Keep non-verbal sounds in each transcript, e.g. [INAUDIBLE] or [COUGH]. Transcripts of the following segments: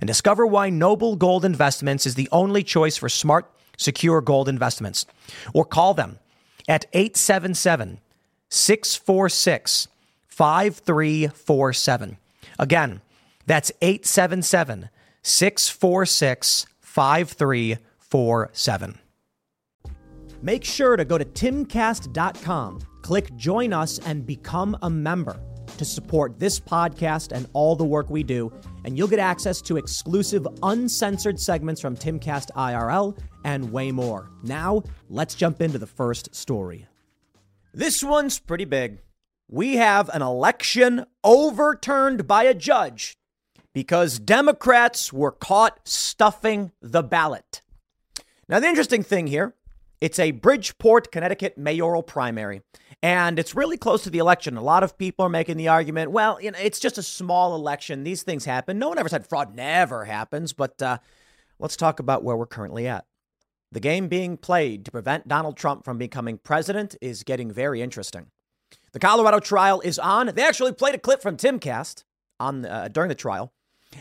and discover why Noble Gold Investments is the only choice for smart, secure gold investments. Or call them at 877 646 5347. Again, that's 877 646 5347. Make sure to go to timcast.com, click join us, and become a member to support this podcast and all the work we do, and you'll get access to exclusive, uncensored segments from Timcast IRL and way more. Now, let's jump into the first story. This one's pretty big. We have an election overturned by a judge because Democrats were caught stuffing the ballot. Now, the interesting thing here it's a Bridgeport, Connecticut mayoral primary, and it's really close to the election. A lot of people are making the argument, well, you know, it's just a small election. These things happen. No one ever said fraud never happens, but uh, let's talk about where we're currently at. The game being played to prevent Donald Trump from becoming president is getting very interesting. The Colorado trial is on. They actually played a clip from Timcast on uh, during the trial,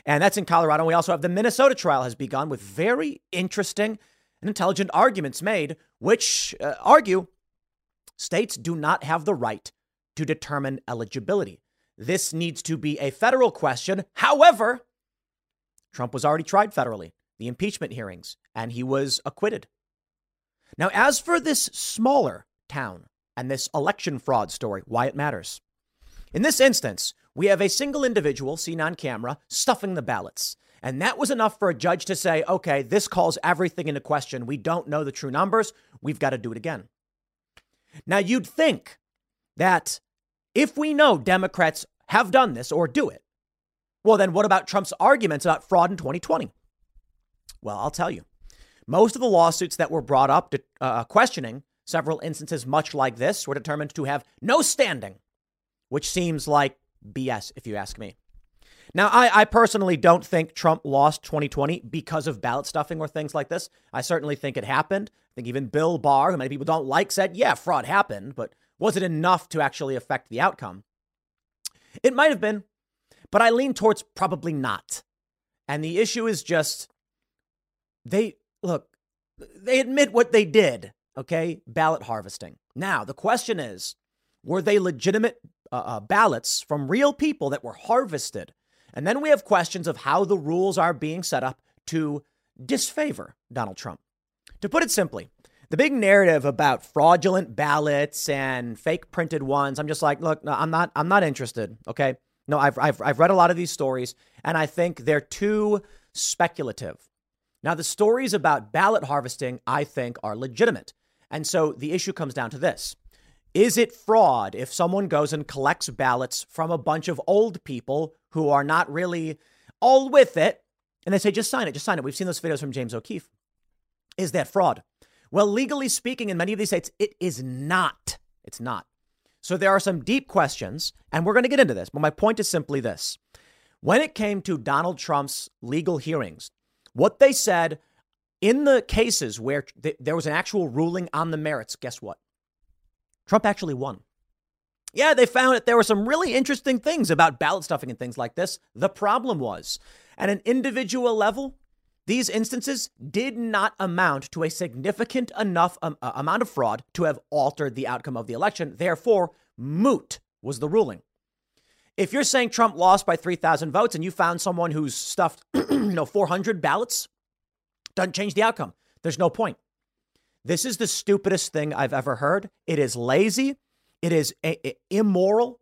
and that's in Colorado. We also have the Minnesota trial has begun with very interesting and intelligent arguments made, which uh, argue states do not have the right to determine eligibility. This needs to be a federal question. However, Trump was already tried federally, the impeachment hearings, and he was acquitted. Now, as for this smaller town and this election fraud story, why it matters. In this instance, we have a single individual seen on camera stuffing the ballots. And that was enough for a judge to say, okay, this calls everything into question. We don't know the true numbers. We've got to do it again. Now, you'd think that if we know Democrats have done this or do it, well, then what about Trump's arguments about fraud in 2020? Well, I'll tell you. Most of the lawsuits that were brought up to, uh, questioning several instances much like this were determined to have no standing, which seems like BS, if you ask me. Now, I, I, personally don't think Trump lost 2020 because of ballot stuffing or things like this. I certainly think it happened. I think even Bill Barr, who many people don't like, said, yeah, fraud happened, but was it enough to actually affect the outcome? It might have been, but I lean towards probably not. And the issue is just they look, they admit what they did, okay? Ballot harvesting. Now, the question is were they legitimate uh, uh, ballots from real people that were harvested? And then we have questions of how the rules are being set up to disfavor Donald Trump. To put it simply, the big narrative about fraudulent ballots and fake printed ones, I'm just like, look, no, I'm not I'm not interested, okay? No, I've, I've, I've read a lot of these stories and I think they're too speculative. Now, the stories about ballot harvesting, I think, are legitimate. And so the issue comes down to this is it fraud if someone goes and collects ballots from a bunch of old people who are not really all with it and they say, just sign it, just sign it? We've seen those videos from James O'Keefe. Is that fraud? Well, legally speaking, in many of these states, it is not. It's not. So there are some deep questions, and we're going to get into this. But my point is simply this when it came to Donald Trump's legal hearings, what they said in the cases where th- there was an actual ruling on the merits, guess what? Trump actually won. Yeah, they found that there were some really interesting things about ballot stuffing and things like this. The problem was, at an individual level, these instances did not amount to a significant enough um, uh, amount of fraud to have altered the outcome of the election. Therefore, moot was the ruling. If you're saying Trump lost by 3,000 votes and you found someone who's stuffed, [CLEARS THROAT] you know, 400 ballots, doesn't change the outcome. There's no point. This is the stupidest thing I've ever heard. It is lazy. It is a- a- immoral.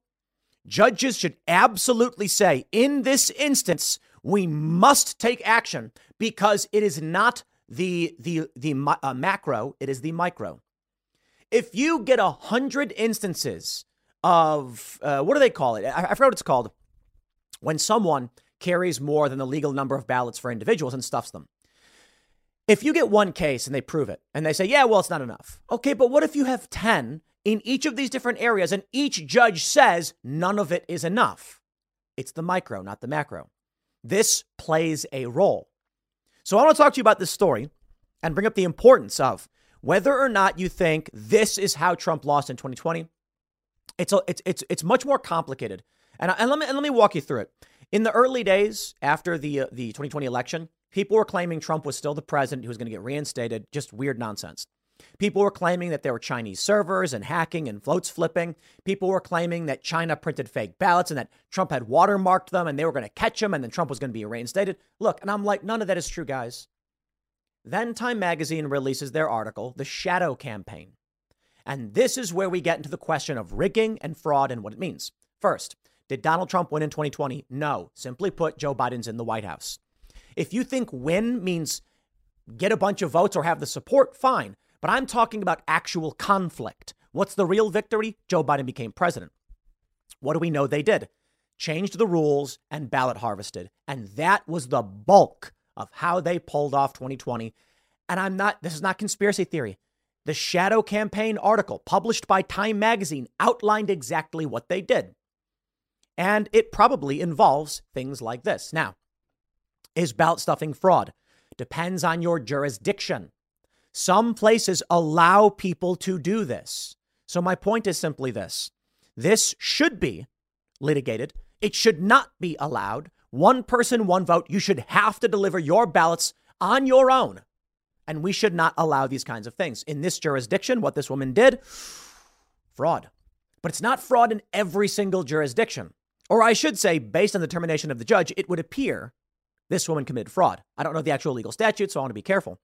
Judges should absolutely say, in this instance, we must take action because it is not the the the uh, macro, it is the micro. If you get a hundred instances of uh, what do they call it? I, I forgot what it's called. When someone carries more than the legal number of ballots for individuals and stuffs them. If you get one case and they prove it and they say, yeah, well, it's not enough. Okay, but what if you have 10 in each of these different areas and each judge says none of it is enough? It's the micro, not the macro. This plays a role. So I want to talk to you about this story and bring up the importance of whether or not you think this is how Trump lost in 2020. It's a, it's it's it's much more complicated. And, and let me and let me walk you through it. In the early days after the uh, the 2020 election, people were claiming Trump was still the president who was going to get reinstated. Just weird nonsense. People were claiming that there were Chinese servers and hacking and votes flipping. People were claiming that China printed fake ballots and that Trump had watermarked them and they were going to catch him and then Trump was going to be reinstated. Look, and I'm like, none of that is true, guys. Then Time Magazine releases their article, The Shadow Campaign. And this is where we get into the question of rigging and fraud and what it means. First, did Donald Trump win in 2020? No. Simply put, Joe Biden's in the White House. If you think win means get a bunch of votes or have the support, fine. But I'm talking about actual conflict. What's the real victory? Joe Biden became president. What do we know they did? Changed the rules and ballot harvested. And that was the bulk of how they pulled off 2020. And I'm not, this is not conspiracy theory. The Shadow Campaign article published by Time Magazine outlined exactly what they did. And it probably involves things like this. Now, is ballot stuffing fraud? Depends on your jurisdiction. Some places allow people to do this. So, my point is simply this this should be litigated. It should not be allowed. One person, one vote. You should have to deliver your ballots on your own. And we should not allow these kinds of things. In this jurisdiction, what this woman did, fraud. But it's not fraud in every single jurisdiction. Or I should say, based on the determination of the judge, it would appear this woman committed fraud. I don't know the actual legal statute, so I want to be careful.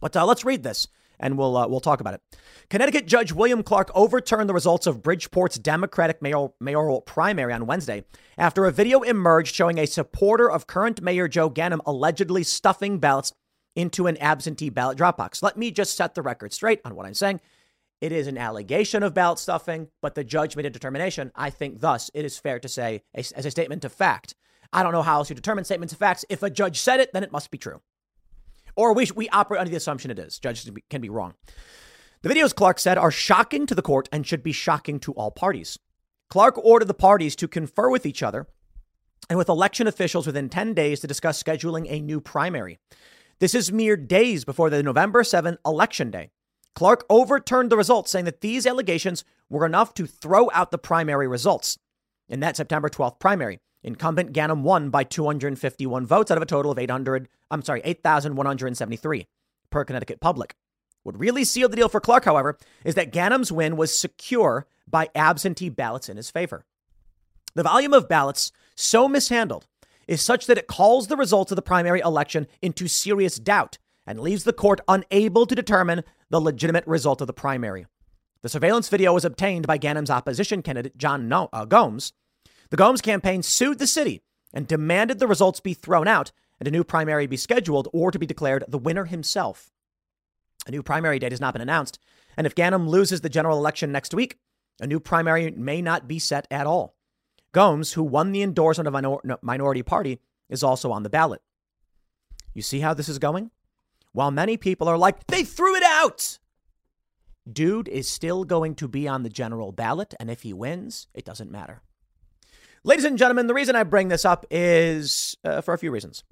But uh, let's read this and we'll uh, we'll talk about it. Connecticut Judge William Clark overturned the results of Bridgeport's Democratic mayor, mayoral primary on Wednesday after a video emerged showing a supporter of current Mayor Joe Ganim allegedly stuffing ballots into an absentee ballot drop box. Let me just set the record straight on what I'm saying. It is an allegation of ballot stuffing, but the judge made a determination. I think thus it is fair to say, as a statement of fact. I don't know how else you determine statements of facts. If a judge said it, then it must be true. Or we, we operate under the assumption it is. Judges can be wrong. The videos, Clark said, are shocking to the court and should be shocking to all parties. Clark ordered the parties to confer with each other and with election officials within 10 days to discuss scheduling a new primary. This is mere days before the November 7 election day. Clark overturned the results, saying that these allegations were enough to throw out the primary results. In that September 12th primary, Incumbent Ganim won by 251 votes out of a total of 800, I'm sorry, 8,173 per Connecticut Public. What really sealed the deal for Clark, however, is that Ganim's win was secure by absentee ballots in his favor. The volume of ballots so mishandled is such that it calls the results of the primary election into serious doubt and leaves the court unable to determine the legitimate result of the primary. The surveillance video was obtained by Ganim's opposition candidate, John no- uh, Gomes, the Gomes campaign sued the city and demanded the results be thrown out and a new primary be scheduled or to be declared the winner himself. A new primary date has not been announced, and if Ganim loses the general election next week, a new primary may not be set at all. Gomes, who won the endorsement of a minor- minority party, is also on the ballot. You see how this is going? While many people are like, they threw it out. Dude is still going to be on the general ballot, and if he wins, it doesn't matter. Ladies and gentlemen, the reason I bring this up is uh, for a few reasons.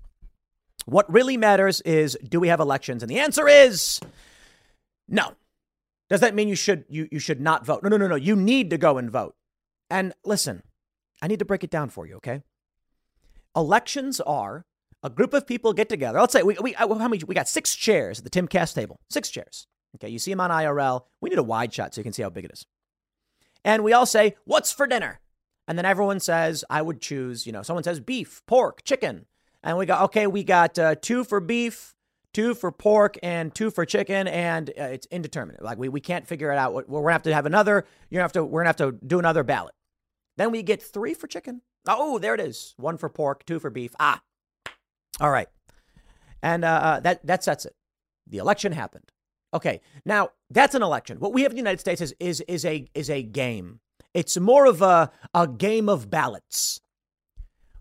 What really matters is do we have elections? And the answer is no. Does that mean you should you, you should not vote? No, no, no, no. You need to go and vote. And listen, I need to break it down for you, okay? Elections are a group of people get together. Let's say we, we how many we got six chairs at the Timcast table. Six chairs. Okay, you see them on IRL. We need a wide shot so you can see how big it is. And we all say, "What's for dinner?" And then everyone says, I would choose, you know, someone says beef, pork, chicken. And we go, okay, we got uh, two for beef, two for pork and two for chicken, and uh, it's indeterminate. Like we, we can't figure it out. We're gonna have to have another. You're gonna have to. We're gonna have to do another ballot. Then we get three for chicken. Oh, there it is. One for pork, two for beef. Ah, all right. And uh, uh, that that sets it. The election happened. Okay, now that's an election. What we have in the United States is is is a is a game. It's more of a a game of ballots.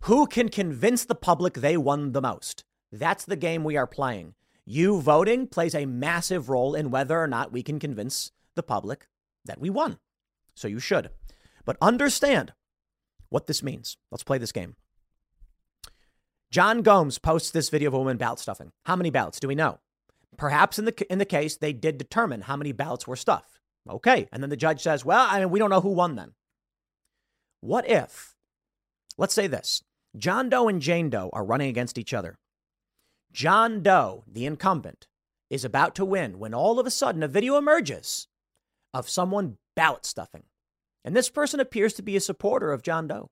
Who can convince the public they won the most? That's the game we are playing. You voting plays a massive role in whether or not we can convince the public that we won. So you should. But understand what this means. Let's play this game. John Gomes posts this video of a woman ballot stuffing. How many ballots do we know? Perhaps in the in the case they did determine how many ballots were stuffed. Okay, and then the judge says, "Well, I mean, we don't know who won then." What if let's say this. John Doe and Jane Doe are running against each other. John Doe, the incumbent, is about to win when all of a sudden a video emerges of someone ballot stuffing. And this person appears to be a supporter of John Doe.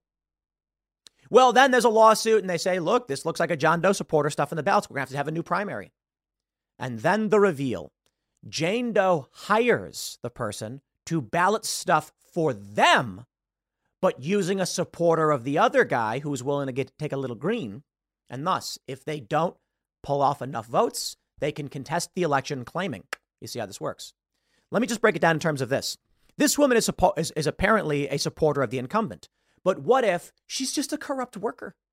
Well, then there's a lawsuit and they say, look, this looks like a John Doe supporter stuffing the ballots. We're going to have to have a new primary. And then the reveal Jane Doe hires the person to ballot stuff for them, but using a supporter of the other guy who's willing to get take a little green. And thus, if they don't pull off enough votes, they can contest the election claiming. You see how this works. Let me just break it down in terms of this. This woman is, is, is apparently a supporter of the incumbent. But what if she's just a corrupt worker?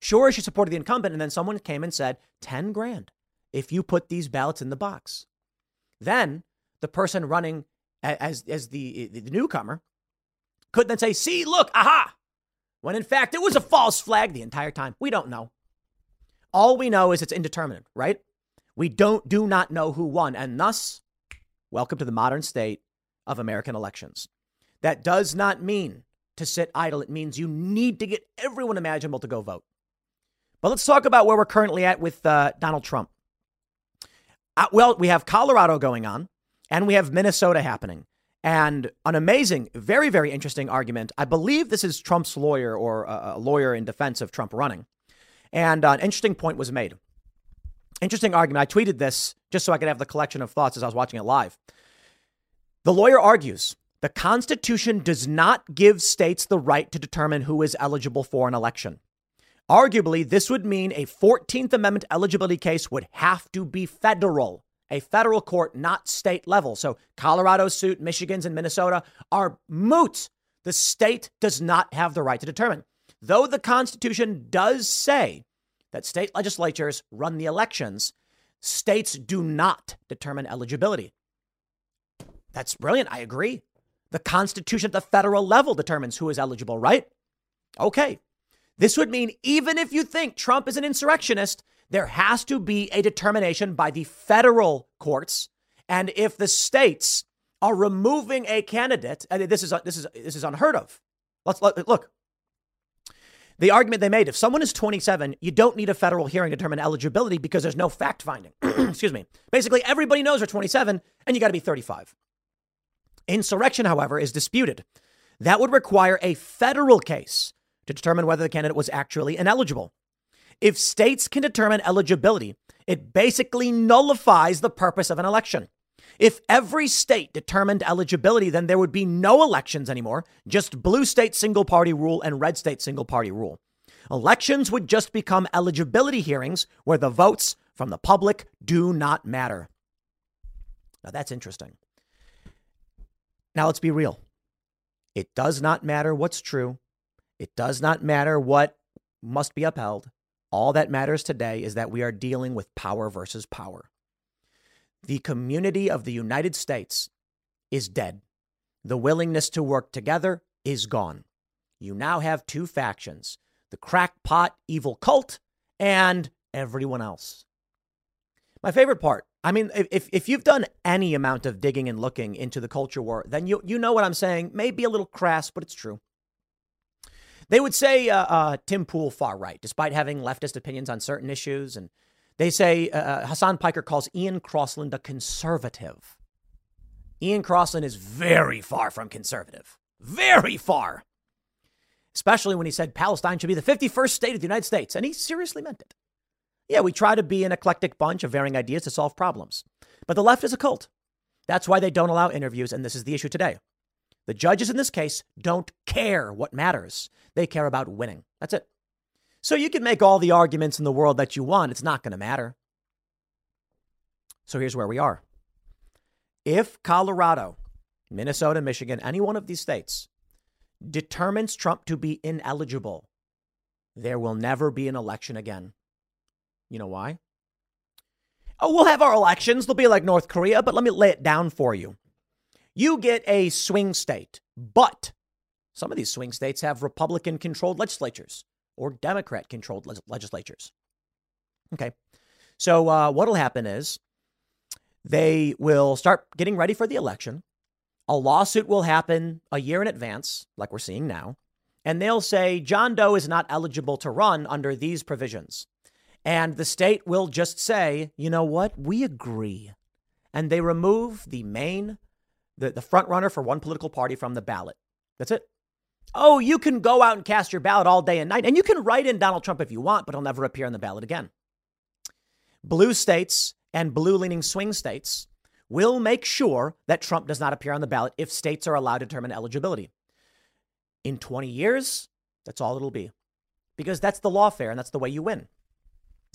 Sure, she supported the incumbent, and then someone came and said, 10 grand if you put these ballots in the box. Then the person running as, as the, the newcomer could then say, see, look, aha, when in fact it was a false flag the entire time. We don't know. All we know is it's indeterminate, right? We don't do not know who won, and thus, welcome to the modern state of American elections. That does not mean to sit idle. It means you need to get everyone imaginable to go vote. But let's talk about where we're currently at with uh, Donald Trump. Uh, well, we have Colorado going on, and we have Minnesota happening. And an amazing, very, very interesting argument. I believe this is Trump's lawyer or a lawyer in defense of Trump running. And uh, an interesting point was made. Interesting argument. I tweeted this just so I could have the collection of thoughts as I was watching it live. The lawyer argues the Constitution does not give states the right to determine who is eligible for an election. Arguably, this would mean a 14th Amendment eligibility case would have to be federal, a federal court, not state level. So Colorado's suit, Michigan's, and Minnesota are moot. The state does not have the right to determine. Though the Constitution does say that state legislatures run the elections, states do not determine eligibility. That's brilliant. I agree. The Constitution at the federal level determines who is eligible, right? Okay, this would mean even if you think Trump is an insurrectionist, there has to be a determination by the federal courts. And if the states are removing a candidate, and this is this is this is unheard of. Let's look. look. The argument they made: if someone is 27, you don't need a federal hearing to determine eligibility because there's no fact finding. [CLEARS THROAT] Excuse me. Basically, everybody knows they're 27, and you got to be 35. Insurrection, however, is disputed. That would require a federal case to determine whether the candidate was actually ineligible. If states can determine eligibility, it basically nullifies the purpose of an election. If every state determined eligibility, then there would be no elections anymore, just blue state single party rule and red state single party rule. Elections would just become eligibility hearings where the votes from the public do not matter. Now that's interesting. Now let's be real. It does not matter what's true. It does not matter what must be upheld. All that matters today is that we are dealing with power versus power. The community of the United States is dead. The willingness to work together is gone. You now have two factions the crackpot evil cult and everyone else. My favorite part I mean, if, if you've done any amount of digging and looking into the culture war, then you, you know what I'm saying. Maybe a little crass, but it's true. They would say uh, uh, Tim Pool far right, despite having leftist opinions on certain issues. And they say uh, uh Hasan Piker calls Ian Crossland a conservative. Ian Crossland is very far from conservative. Very far. Especially when he said Palestine should be the 51st state of the United States. And he seriously meant it. Yeah, we try to be an eclectic bunch of varying ideas to solve problems. But the left is a cult. That's why they don't allow interviews, and this is the issue today. The judges in this case don't care what matters, they care about winning. That's it. So you can make all the arguments in the world that you want, it's not going to matter. So here's where we are. If Colorado, Minnesota, Michigan, any one of these states determines Trump to be ineligible, there will never be an election again. You know why? Oh, we'll have our elections. They'll be like North Korea, but let me lay it down for you. You get a swing state, but some of these swing states have Republican controlled legislatures or Democrat controlled legislatures. Okay. So uh, what'll happen is they will start getting ready for the election. A lawsuit will happen a year in advance, like we're seeing now. And they'll say John Doe is not eligible to run under these provisions. And the state will just say, you know what? We agree. And they remove the main, the, the front runner for one political party from the ballot. That's it. Oh, you can go out and cast your ballot all day and night, and you can write in Donald Trump if you want, but he'll never appear on the ballot again. Blue states and blue leaning swing states will make sure that Trump does not appear on the ballot if states are allowed to determine eligibility. In 20 years, that's all it'll be. Because that's the lawfare and that's the way you win.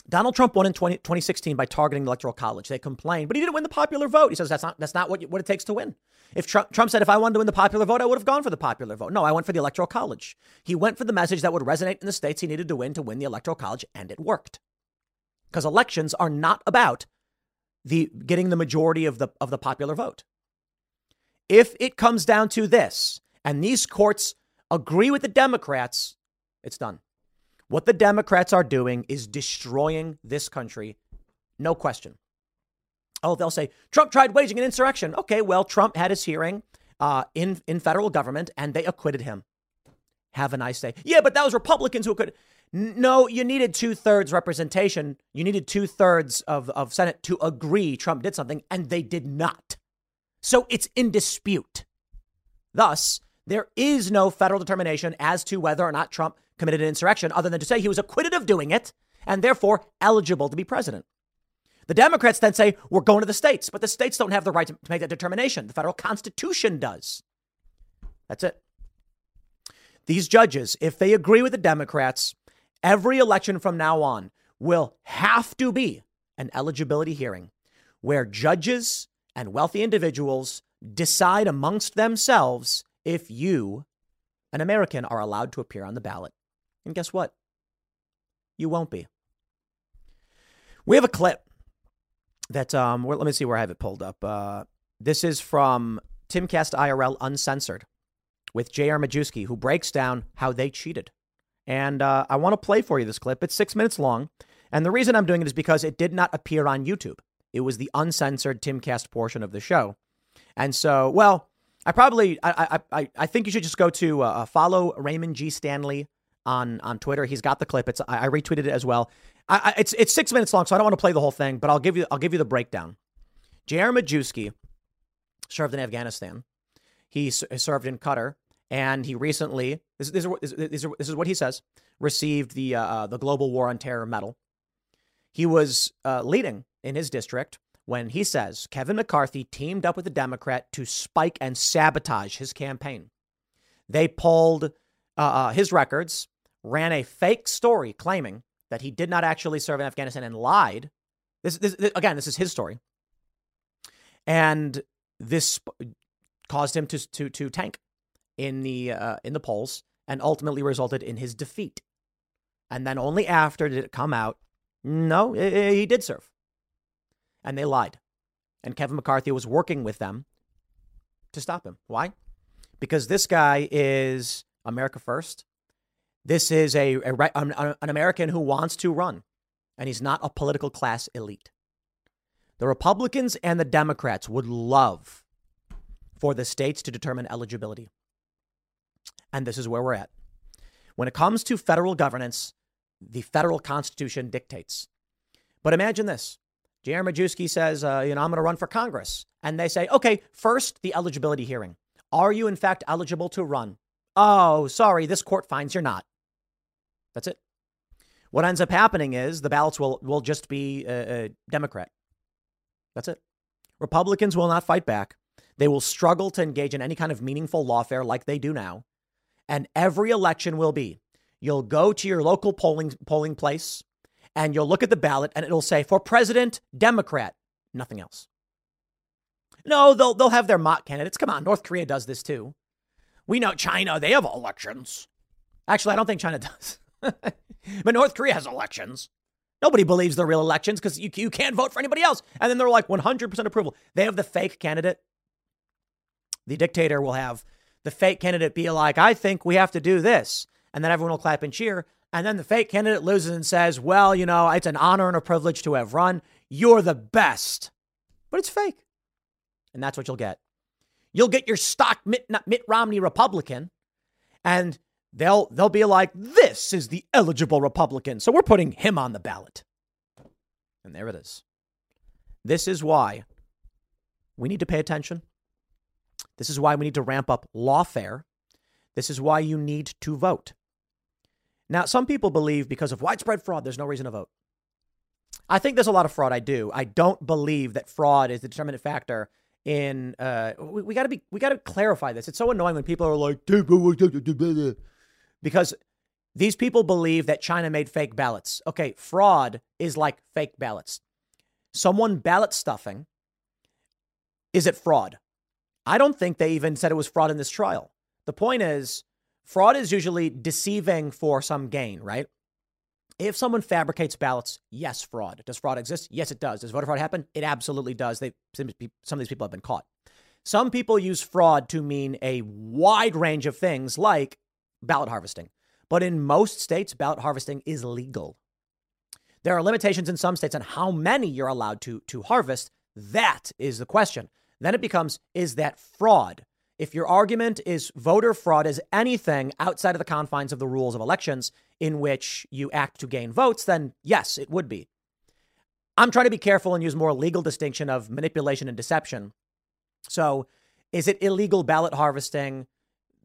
Donald Trump won in 20, 2016 by targeting the Electoral College. They complained, but he didn't win the popular vote. He says that's not, that's not what, what it takes to win. If Trump, Trump said, if I wanted to win the popular vote, I would have gone for the popular vote. No, I went for the Electoral College. He went for the message that would resonate in the states he needed to win to win the Electoral College, and it worked. Because elections are not about the getting the majority of the, of the popular vote. If it comes down to this, and these courts agree with the Democrats, it's done. What the Democrats are doing is destroying this country, no question. Oh, they'll say Trump tried waging an insurrection. Okay, well, Trump had his hearing uh, in in federal government, and they acquitted him. Have a nice day. Yeah, but that was Republicans who could. No, you needed two thirds representation. You needed two thirds of, of Senate to agree Trump did something, and they did not. So it's in dispute. Thus, there is no federal determination as to whether or not Trump committed an insurrection other than to say he was acquitted of doing it and therefore eligible to be president. The Democrats then say, we're going to the states, but the states don't have the right to make that determination. The federal constitution does. That's it. These judges, if they agree with the Democrats, every election from now on will have to be an eligibility hearing where judges and wealthy individuals decide amongst themselves if you, an American, are allowed to appear on the ballot. And guess what? You won't be. We have a clip that um let me see where I have it pulled up. Uh, this is from Timcast IRL Uncensored with J.R. Majewski, who breaks down how they cheated. And uh, I want to play for you this clip. It's six minutes long. And the reason I'm doing it is because it did not appear on YouTube. It was the uncensored Timcast portion of the show. And so, well, I probably, I, I, I, I think you should just go to uh, follow Raymond G. Stanley on on Twitter. He's got the clip. It's I, I retweeted it as well. I, I, it's it's six minutes long, so I don't want to play the whole thing, but I'll give you I'll give you the breakdown. J.R. Majewski served in Afghanistan. He served in Qatar, and he recently this, this, is, this, is, this is what he says received the uh, uh, the Global War on Terror medal. He was uh, leading in his district when he says Kevin McCarthy teamed up with a Democrat to spike and sabotage his campaign. They pulled uh, uh his records ran a fake story claiming that he did not actually serve in Afghanistan and lied This, this, this again, this is his story. And this caused him to, to, to tank in the, uh, in the polls and ultimately resulted in his defeat. And then only after did it come out no, he did serve. And they lied. And Kevin McCarthy was working with them to stop him. Why? Because this guy is America first. This is a, a an, an American who wants to run, and he's not a political class elite. The Republicans and the Democrats would love for the states to determine eligibility. And this is where we're at. When it comes to federal governance, the federal constitution dictates. But imagine this. J.R. Majewski says, uh, you know, I'm going to run for Congress. And they say, okay, first, the eligibility hearing. Are you, in fact, eligible to run? Oh, sorry, this court finds you're not. That's it. What ends up happening is the ballots will, will just be a, a Democrat. That's it. Republicans will not fight back. They will struggle to engage in any kind of meaningful lawfare like they do now. And every election will be You'll go to your local polling polling place and you'll look at the ballot and it'll say for president, Democrat, nothing else. No, they'll they'll have their mock candidates. Come on, North Korea does this too. We know China, they have elections. Actually, I don't think China [LAUGHS] does. [LAUGHS] but North Korea has elections. Nobody believes they're real elections because you, you can't vote for anybody else. And then they're like 100% approval. They have the fake candidate. The dictator will have the fake candidate be like, I think we have to do this and then everyone will clap and cheer. And then the fake candidate loses and says, Well, you know, it's an honor and a privilege to have run. You're the best. But it's fake. And that's what you'll get. You'll get your stock Mitt, Mitt Romney Republican, and they'll they'll be like, This is the eligible Republican. So we're putting him on the ballot. And there it is. This is why we need to pay attention. This is why we need to ramp up lawfare. This is why you need to vote. Now, some people believe because of widespread fraud, there's no reason to vote. I think there's a lot of fraud. I do. I don't believe that fraud is the determinant factor in. Uh, we, we got to be. We got to clarify this. It's so annoying when people are like, because these people believe that China made fake ballots. Okay, fraud is like fake ballots. Someone ballot stuffing. Is it fraud? I don't think they even said it was fraud in this trial. The point is, Fraud is usually deceiving for some gain, right? If someone fabricates ballots, yes, fraud. Does fraud exist? Yes, it does. Does voter fraud happen? It absolutely does. They, some of these people have been caught. Some people use fraud to mean a wide range of things like ballot harvesting. But in most states, ballot harvesting is legal. There are limitations in some states on how many you're allowed to, to harvest. That is the question. Then it becomes is that fraud? If your argument is voter fraud is anything outside of the confines of the rules of elections in which you act to gain votes, then yes, it would be. I'm trying to be careful and use more legal distinction of manipulation and deception. So, is it illegal ballot harvesting?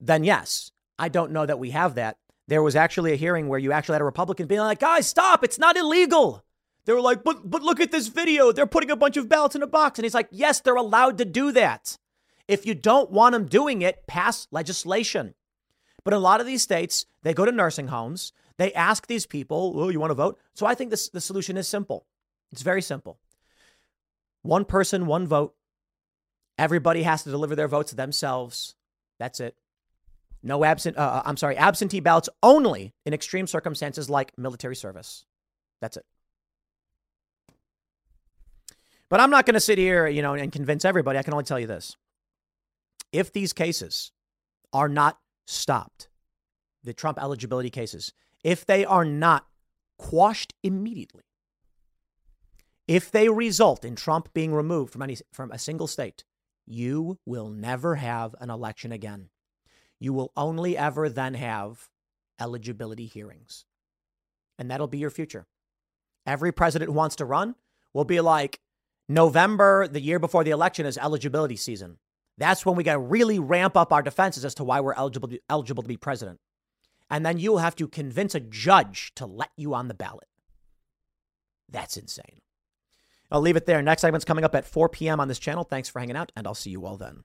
Then yes. I don't know that we have that. There was actually a hearing where you actually had a Republican being like, guys, stop, it's not illegal. They were like, but but look at this video. They're putting a bunch of ballots in a box. And he's like, yes, they're allowed to do that. If you don't want them doing it, pass legislation. But in a lot of these states, they go to nursing homes. They ask these people, oh, you want to vote? So I think this, the solution is simple. It's very simple. One person, one vote. Everybody has to deliver their votes themselves. That's it. No absent, uh, uh I'm sorry, absentee ballots only in extreme circumstances like military service. That's it. But I'm not going to sit here, you know, and convince everybody. I can only tell you this if these cases are not stopped, the Trump eligibility cases, if they are not quashed immediately, if they result in Trump being removed from any from a single state, you will never have an election again. You will only ever then have eligibility hearings. And that'll be your future. Every president who wants to run will be like November, the year before the election, is eligibility season. That's when we got to really ramp up our defenses as to why we're eligible to, eligible to be president. And then you'll have to convince a judge to let you on the ballot. That's insane. I'll leave it there. Next segment's coming up at 4 p.m. on this channel. Thanks for hanging out, and I'll see you all then.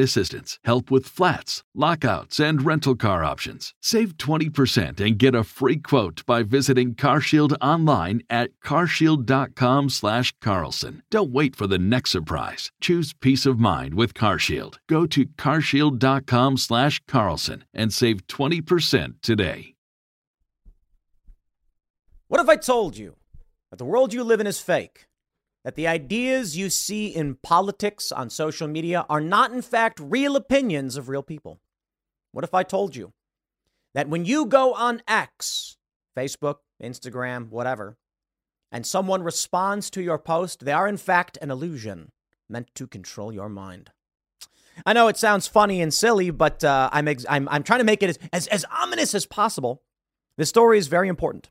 assistance, help with flats, lockouts, and rental car options. Save 20% and get a free quote by visiting CarShield online at carshield.com/carlson. Don't wait for the next surprise. Choose peace of mind with CarShield. Go to carshield.com/carlson and save 20% today. What if I told you that the world you live in is fake? That the ideas you see in politics on social media are not, in fact, real opinions of real people? What if I told you that when you go on X, Facebook, Instagram, whatever, and someone responds to your post, they are, in fact, an illusion meant to control your mind? I know it sounds funny and silly, but uh, I'm, ex- I'm, I'm trying to make it as, as, as ominous as possible. This story is very important.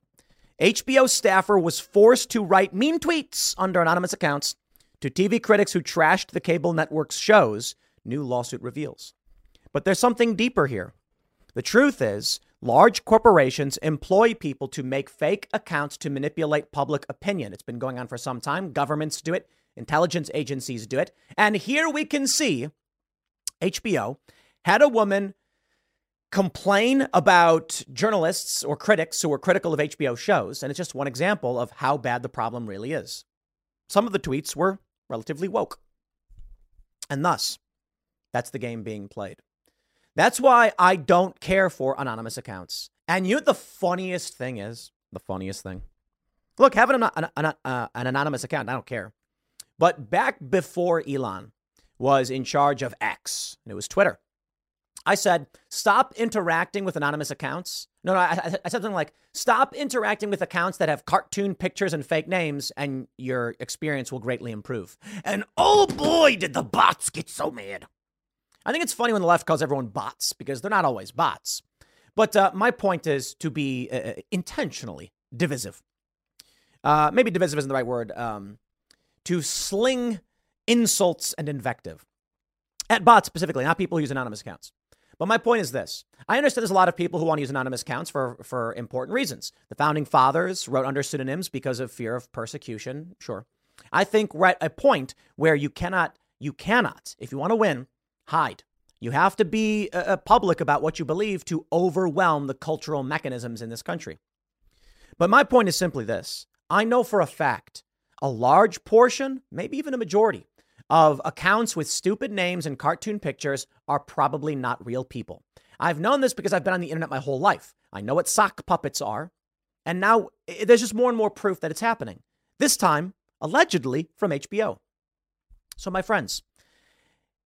HBO staffer was forced to write mean tweets under anonymous accounts to TV critics who trashed the cable network's shows, new lawsuit reveals. But there's something deeper here. The truth is, large corporations employ people to make fake accounts to manipulate public opinion. It's been going on for some time. Governments do it, intelligence agencies do it. And here we can see HBO had a woman complain about journalists or critics who are critical of HBO shows. And it's just one example of how bad the problem really is. Some of the tweets were relatively woke. And thus, that's the game being played. That's why I don't care for anonymous accounts. And you know the funniest thing is? The funniest thing. Look, having an, an, an, uh, an anonymous account, I don't care. But back before Elon was in charge of X, and it was Twitter, I said, stop interacting with anonymous accounts. No, no, I, I, said something like, stop interacting with accounts that have cartoon pictures and fake names, and your experience will greatly improve. And oh boy, did the bots get so mad. I think it's funny when the left calls everyone bots because they're not always bots. But uh, my point is to be uh, uh intentionally divisive. Uh, maybe divisive isn't the right word. Um, to sling insults and invective at bots specifically, not people who use anonymous accounts. But my point is this I understand there's a lot of people who want to use anonymous accounts for, for important reasons. The founding fathers wrote under pseudonyms because of fear of persecution. Sure. I think we're at a point where you cannot, you cannot, if you want to win, hide. You have to be uh, public about what you believe to overwhelm the cultural mechanisms in this country. But my point is simply this I know for a fact a large portion, maybe even a majority, of accounts with stupid names and cartoon pictures are probably not real people. I've known this because I've been on the internet my whole life. I know what sock puppets are. And now there's just more and more proof that it's happening. This time, allegedly, from HBO. So, my friends,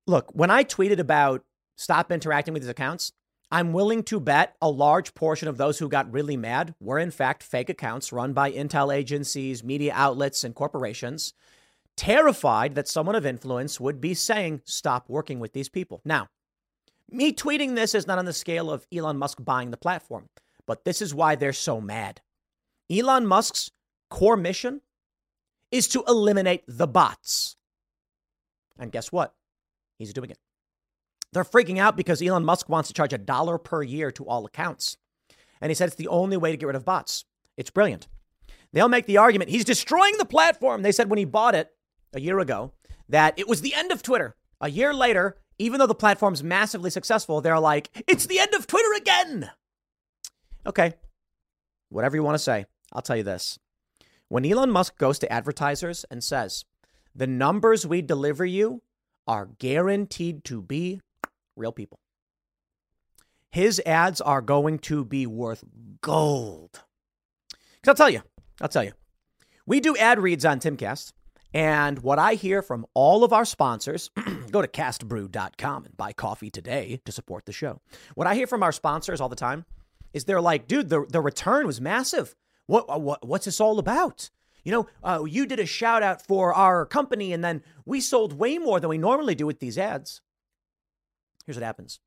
look, when I tweeted about stop interacting with these accounts, I'm willing to bet a large portion of those who got really mad were, in fact, fake accounts run by intel agencies, media outlets, and corporations terrified that someone of influence would be saying, stop working with these people. Now, me tweeting this is not on the scale of Elon Musk buying the platform, but this is why they're so mad. Elon Musk's core mission is to eliminate the bots. And guess what? He's doing it. They're freaking out because Elon Musk wants to charge a dollar per year to all accounts. And he said it's the only way to get rid of bots. It's brilliant. They'll make the argument he's destroying the platform. They said when he bought it, a year ago that it was the end of Twitter. A year later, even though the platform's massively successful, they're like, it's the end of Twitter again. Okay, whatever you want to say, I'll tell you this. When Elon Musk goes to advertisers and says, the numbers we deliver you are guaranteed to be real people, his ads are going to be worth gold. Because I'll tell you, I'll tell you, we do ad reads on Timcast. And what I hear from all of our sponsors, [CLEARS THROAT] go to castbrew.com and buy coffee today to support the show. What I hear from our sponsors all the time is they're like, dude, the, the return was massive. What, what what's this all about? You know, uh, you did a shout out for our company, and then we sold way more than we normally do with these ads. Here's what happens: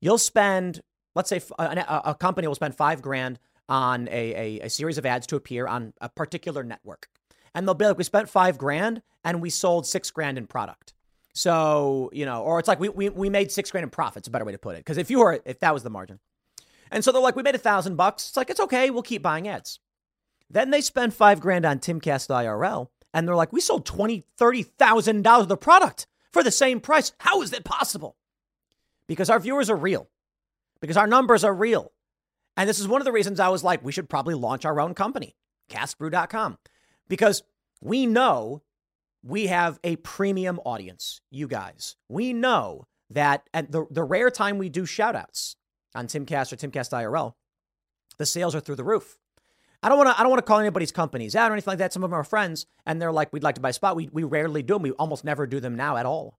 you'll spend, let's say, a, a company will spend five grand on a, a, a series of ads to appear on a particular network, and they'll be like, we spent five grand and we sold six grand in product. So, you know, or it's like we, we, we made six grand in profits, a better way to put it. Because if you were, if that was the margin. And so they're like, we made a thousand bucks. It's like, it's okay. We'll keep buying ads. Then they spend five grand on Timcast IRL, and they're like, we sold twenty, thirty thousand dollars of the product for the same price. How is that possible? Because our viewers are real, because our numbers are real, and this is one of the reasons I was like, we should probably launch our own company, castbrew.com, because we know we have a premium audience, you guys. We know that at the, the rare time we do shout outs on Timcast or Timcast IRL, the sales are through the roof. I don't want to. I don't want to call anybody's companies out or anything like that. Some of them are friends, and they're like, "We'd like to buy a spot." We we rarely do them. We almost never do them now at all.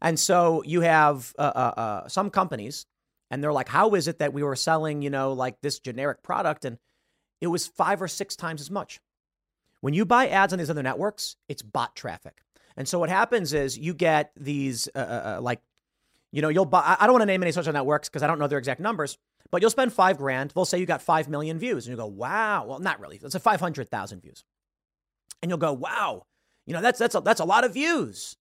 And so you have uh, uh, uh, some companies, and they're like, "How is it that we were selling, you know, like this generic product, and it was five or six times as much?" When you buy ads on these other networks, it's bot traffic. And so what happens is you get these uh, uh, uh like, you know, you'll buy. I don't want to name any social networks because I don't know their exact numbers, but you'll spend five grand. They'll say you got 5 million views. And you go, wow. Well, not really. It's a 500,000 views. And you'll go, wow, you know, that's, that's, a, that's a lot of views.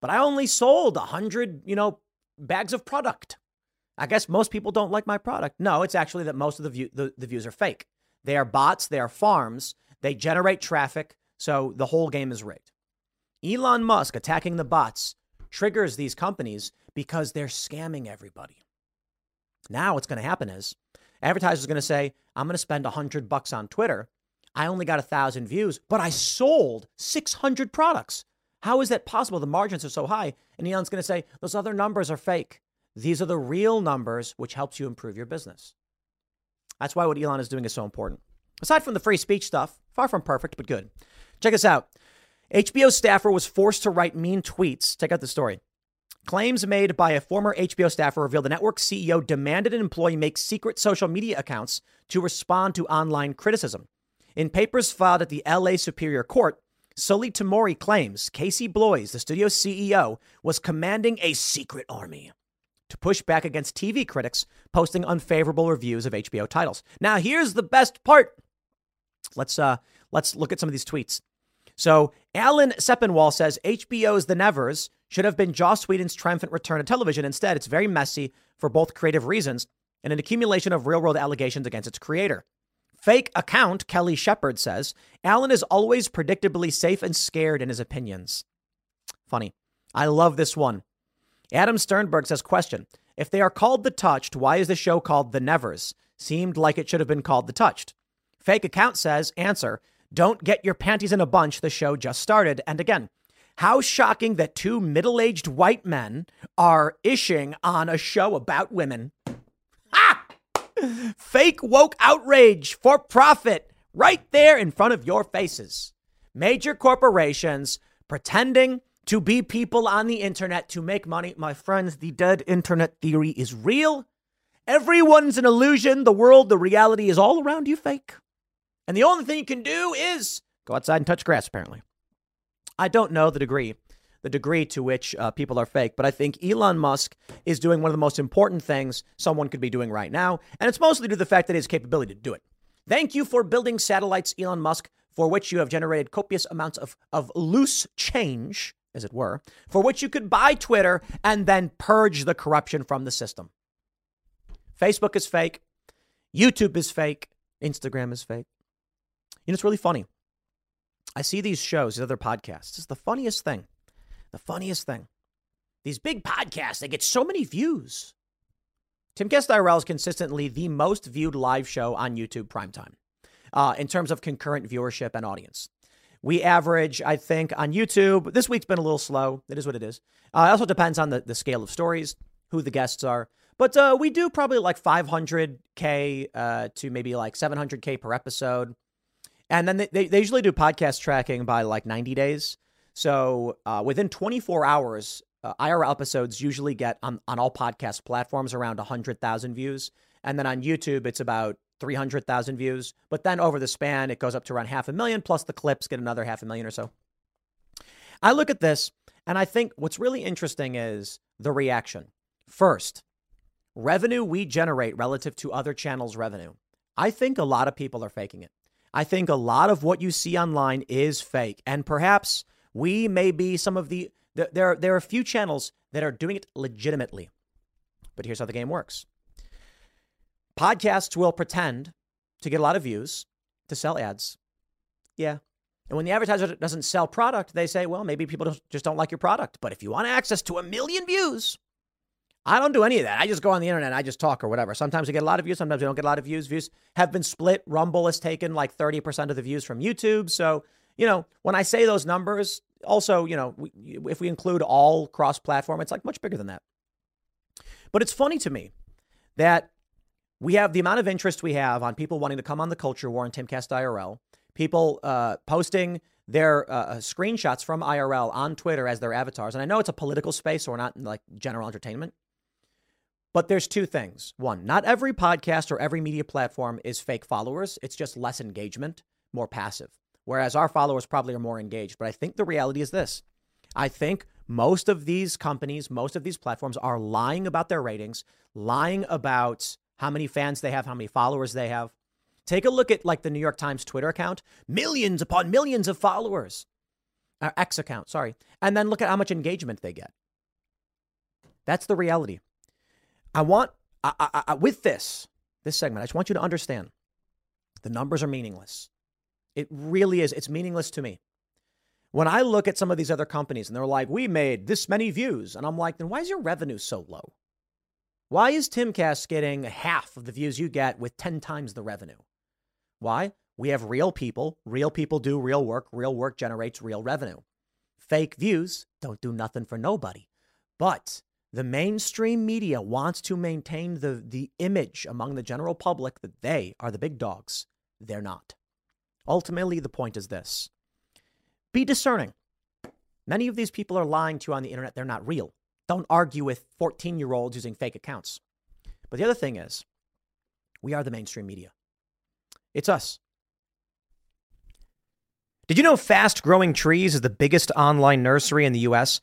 But I only sold a 100, you know, bags of product. I guess most people don't like my product. No, it's actually that most of the, view, the, the views are fake. They are bots, they are farms, they generate traffic. So the whole game is rigged. Elon Musk attacking the bots triggers these companies because they're scamming everybody. Now what's going to happen is advertisers are going to say, I'm going to spend 100 bucks on Twitter. I only got a 1,000 views, but I sold 600 products. How is that possible? The margins are so high. And Elon's going to say, those other numbers are fake. These are the real numbers, which helps you improve your business. That's why what Elon is doing is so important. Aside from the free speech stuff, far from perfect, but good. Check this out. HBO staffer was forced to write mean tweets. Check out the story. Claims made by a former HBO staffer reveal the network CEO demanded an employee make secret social media accounts to respond to online criticism. In papers filed at the LA Superior Court, Sully Temori claims Casey Bloys, the studio's CEO, was commanding a secret army to push back against TV critics posting unfavorable reviews of HBO titles. Now, here's the best part. Let's uh let's look at some of these tweets. So, Alan Sepinwall says HBO's The Nevers should have been Joss Whedon's triumphant return to television. Instead, it's very messy for both creative reasons and an accumulation of real world allegations against its creator. Fake account Kelly Shepard says Alan is always predictably safe and scared in his opinions. Funny. I love this one. Adam Sternbergh says question If they are called The Touched, why is the show called The Nevers? Seemed like it should have been called The Touched. Fake account says answer Don't get your panties in a bunch. The show just started. And again, how shocking that two middle aged white men are ishing on a show about women. Ah! Fake woke outrage for profit right there in front of your faces. Major corporations pretending to be people on the internet to make money. My friends, the dead internet theory is real. Everyone's an illusion. The world, the reality is all around you fake. And the only thing you can do is go outside and touch grass, apparently. I don't know the degree, the degree to which uh, people are fake, but I think Elon Musk is doing one of the most important things someone could be doing right now, and it's mostly due to the fact that his capability to do it. Thank you for building satellites, Elon Musk, for which you have generated copious amounts of, of loose change, as it were, for which you could buy Twitter and then purge the corruption from the system. Facebook is fake. YouTube is fake. Instagram is fake. You know, it's really funny. I see these shows, these other podcasts. It's the funniest thing. The funniest thing. These big podcasts, they get so many views. Timcast IRL is consistently the most viewed live show on YouTube primetime uh, in terms of concurrent viewership and audience. We average, I think, on YouTube. This week's been a little slow. It is what it is. Uh, it also depends on the, the scale of stories, who the guests are. But uh, we do probably like 500K uh, to maybe like 700K per episode. And then they, they, they usually do podcast tracking by like 90 days. So uh, within 24 hours, uh, IRL episodes usually get on, on all podcast platforms around 100,000 views. And then on YouTube, it's about 300,000 views. But then over the span, it goes up to around half a million, plus the clips get another half a million or so. I look at this and I think what's really interesting is the reaction. First, revenue we generate relative to other channels' revenue. I think a lot of people are faking it. I think a lot of what you see online is fake. And perhaps we may be some of the, there, are, there are a few channels that are doing it legitimately. But here's how the game works podcasts will pretend to get a lot of views to sell ads. Yeah. And when the advertiser doesn't sell product, they say, well, maybe people just don't like your product. But if you want access to a million views, I don't do any of that. I just go on the internet, I just talk or whatever. Sometimes we get a lot of views, sometimes we don't get a lot of views. Views have been split. Rumble has taken like 30% of the views from YouTube. So, you know, when I say those numbers, also, you know, we, if we include all cross platform, it's like much bigger than that. But it's funny to me that we have the amount of interest we have on people wanting to come on the culture war and Timcast IRL, people uh, posting their uh, uh, screenshots from IRL on Twitter as their avatars. And I know it's a political space, so we're not in like general entertainment. But there's two things. One, not every podcast or every media platform is fake followers. It's just less engagement, more passive. Whereas our followers probably are more engaged. But I think the reality is this I think most of these companies, most of these platforms are lying about their ratings, lying about how many fans they have, how many followers they have. Take a look at like the New York Times Twitter account, millions upon millions of followers. Uh, X account, sorry. And then look at how much engagement they get. That's the reality. I want, I, I, I, with this, this segment, I just want you to understand the numbers are meaningless. It really is. It's meaningless to me. When I look at some of these other companies and they're like, we made this many views, and I'm like, then why is your revenue so low? Why is Timcast getting half of the views you get with 10 times the revenue? Why? We have real people. Real people do real work. Real work generates real revenue. Fake views don't do nothing for nobody. But the mainstream media wants to maintain the, the image among the general public that they are the big dogs. They're not. Ultimately, the point is this be discerning. Many of these people are lying to you on the internet. They're not real. Don't argue with 14 year olds using fake accounts. But the other thing is, we are the mainstream media. It's us. Did you know Fast Growing Trees is the biggest online nursery in the US?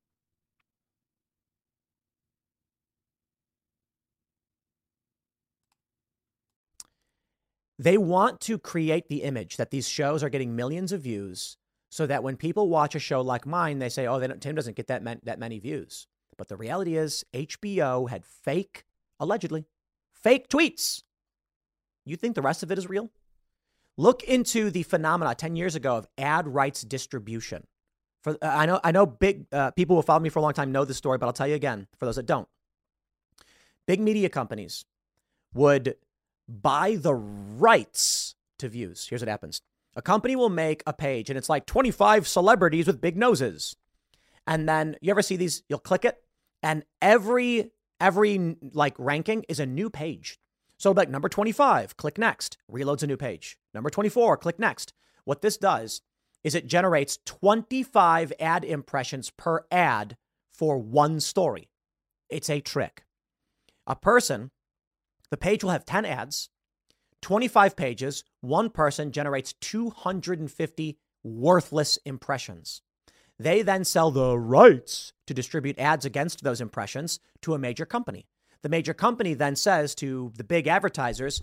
They want to create the image that these shows are getting millions of views so that when people watch a show like mine, they say, oh, they Tim doesn't get that, man- that many views. But the reality is, HBO had fake, allegedly, fake tweets. You think the rest of it is real? Look into the phenomena 10 years ago of ad rights distribution. For, uh, I know, I know big uh, people who followed me for a long time know this story, but I'll tell you again for those that don't. Big media companies would buy the rights to views. Here's what happens a company will make a page and it's like 25 celebrities with big noses. And then you ever see these? You'll click it, and every every like ranking is a new page. So like number 25, click next, reloads a new page. Number 24, click next. What this does is it generates 25 ad impressions per ad for one story. It's a trick. A person the page will have 10 ads, 25 pages. One person generates 250 worthless impressions. They then sell the rights to distribute ads against those impressions to a major company. The major company then says to the big advertisers,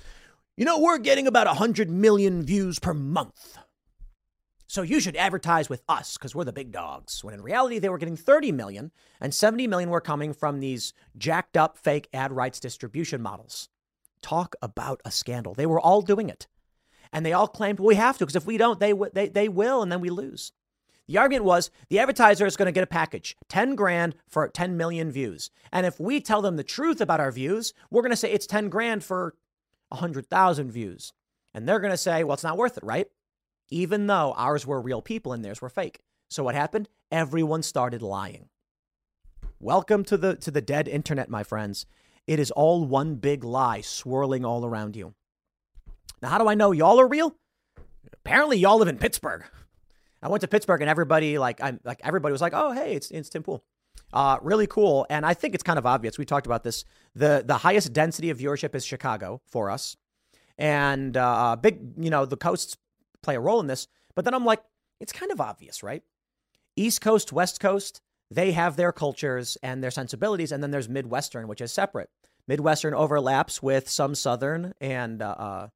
you know, we're getting about 100 million views per month. So you should advertise with us because we're the big dogs. When in reality, they were getting 30 million and 70 million were coming from these jacked up fake ad rights distribution models. Talk about a scandal. They were all doing it. And they all claimed, well, we have to because if we don't, they, they, they will and then we lose. The argument was the advertiser is going to get a package, 10 grand for 10 million views. And if we tell them the truth about our views, we're going to say it's 10 grand for 100,000 views. And they're going to say, well, it's not worth it, right? Even though ours were real people and theirs were fake. So what happened? Everyone started lying. Welcome to the to the dead internet, my friends. It is all one big lie swirling all around you. Now, how do I know y'all are real? Apparently, y'all live in Pittsburgh. I went to Pittsburgh and everybody like I'm like everybody was like, "Oh, hey, it's it's Tim Pool." Uh, really cool, and I think it's kind of obvious. We talked about this. the The highest density of viewership is Chicago for us, and uh, big. You know, the coasts play a role in this. But then I'm like, it's kind of obvious, right? East Coast, West Coast, they have their cultures and their sensibilities, and then there's Midwestern, which is separate. Midwestern overlaps with some Southern and uh, uh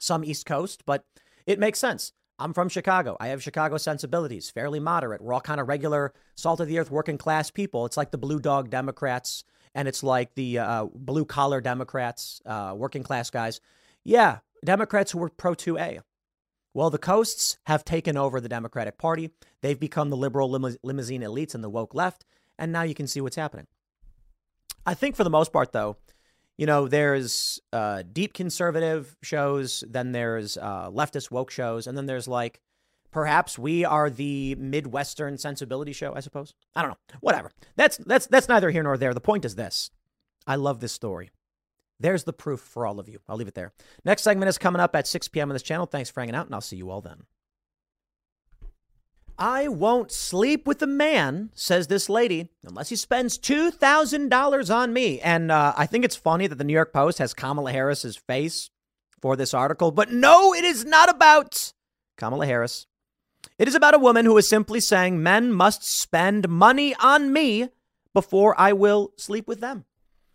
some East Coast, but it makes sense. I'm from Chicago. I have Chicago sensibilities, fairly moderate. We're all kind of regular, salt of the earth, working class people. It's like the blue dog Democrats and it's like the uh, blue collar Democrats, uh, working class guys. Yeah, Democrats who were pro 2A. Well, the coasts have taken over the Democratic Party. They've become the liberal limousine elites and the woke left. And now you can see what's happening. I think for the most part, though, you know, there's uh, deep conservative shows, then there's uh, leftist woke shows, and then there's like perhaps we are the midwestern sensibility show. I suppose I don't know. Whatever. That's that's that's neither here nor there. The point is this: I love this story. There's the proof for all of you. I'll leave it there. Next segment is coming up at 6 p.m. on this channel. Thanks for hanging out, and I'll see you all then. I won't sleep with a man, says this lady, unless he spends $2,000 on me. And uh, I think it's funny that the New York Post has Kamala Harris's face for this article. But no, it is not about Kamala Harris. It is about a woman who is simply saying men must spend money on me before I will sleep with them.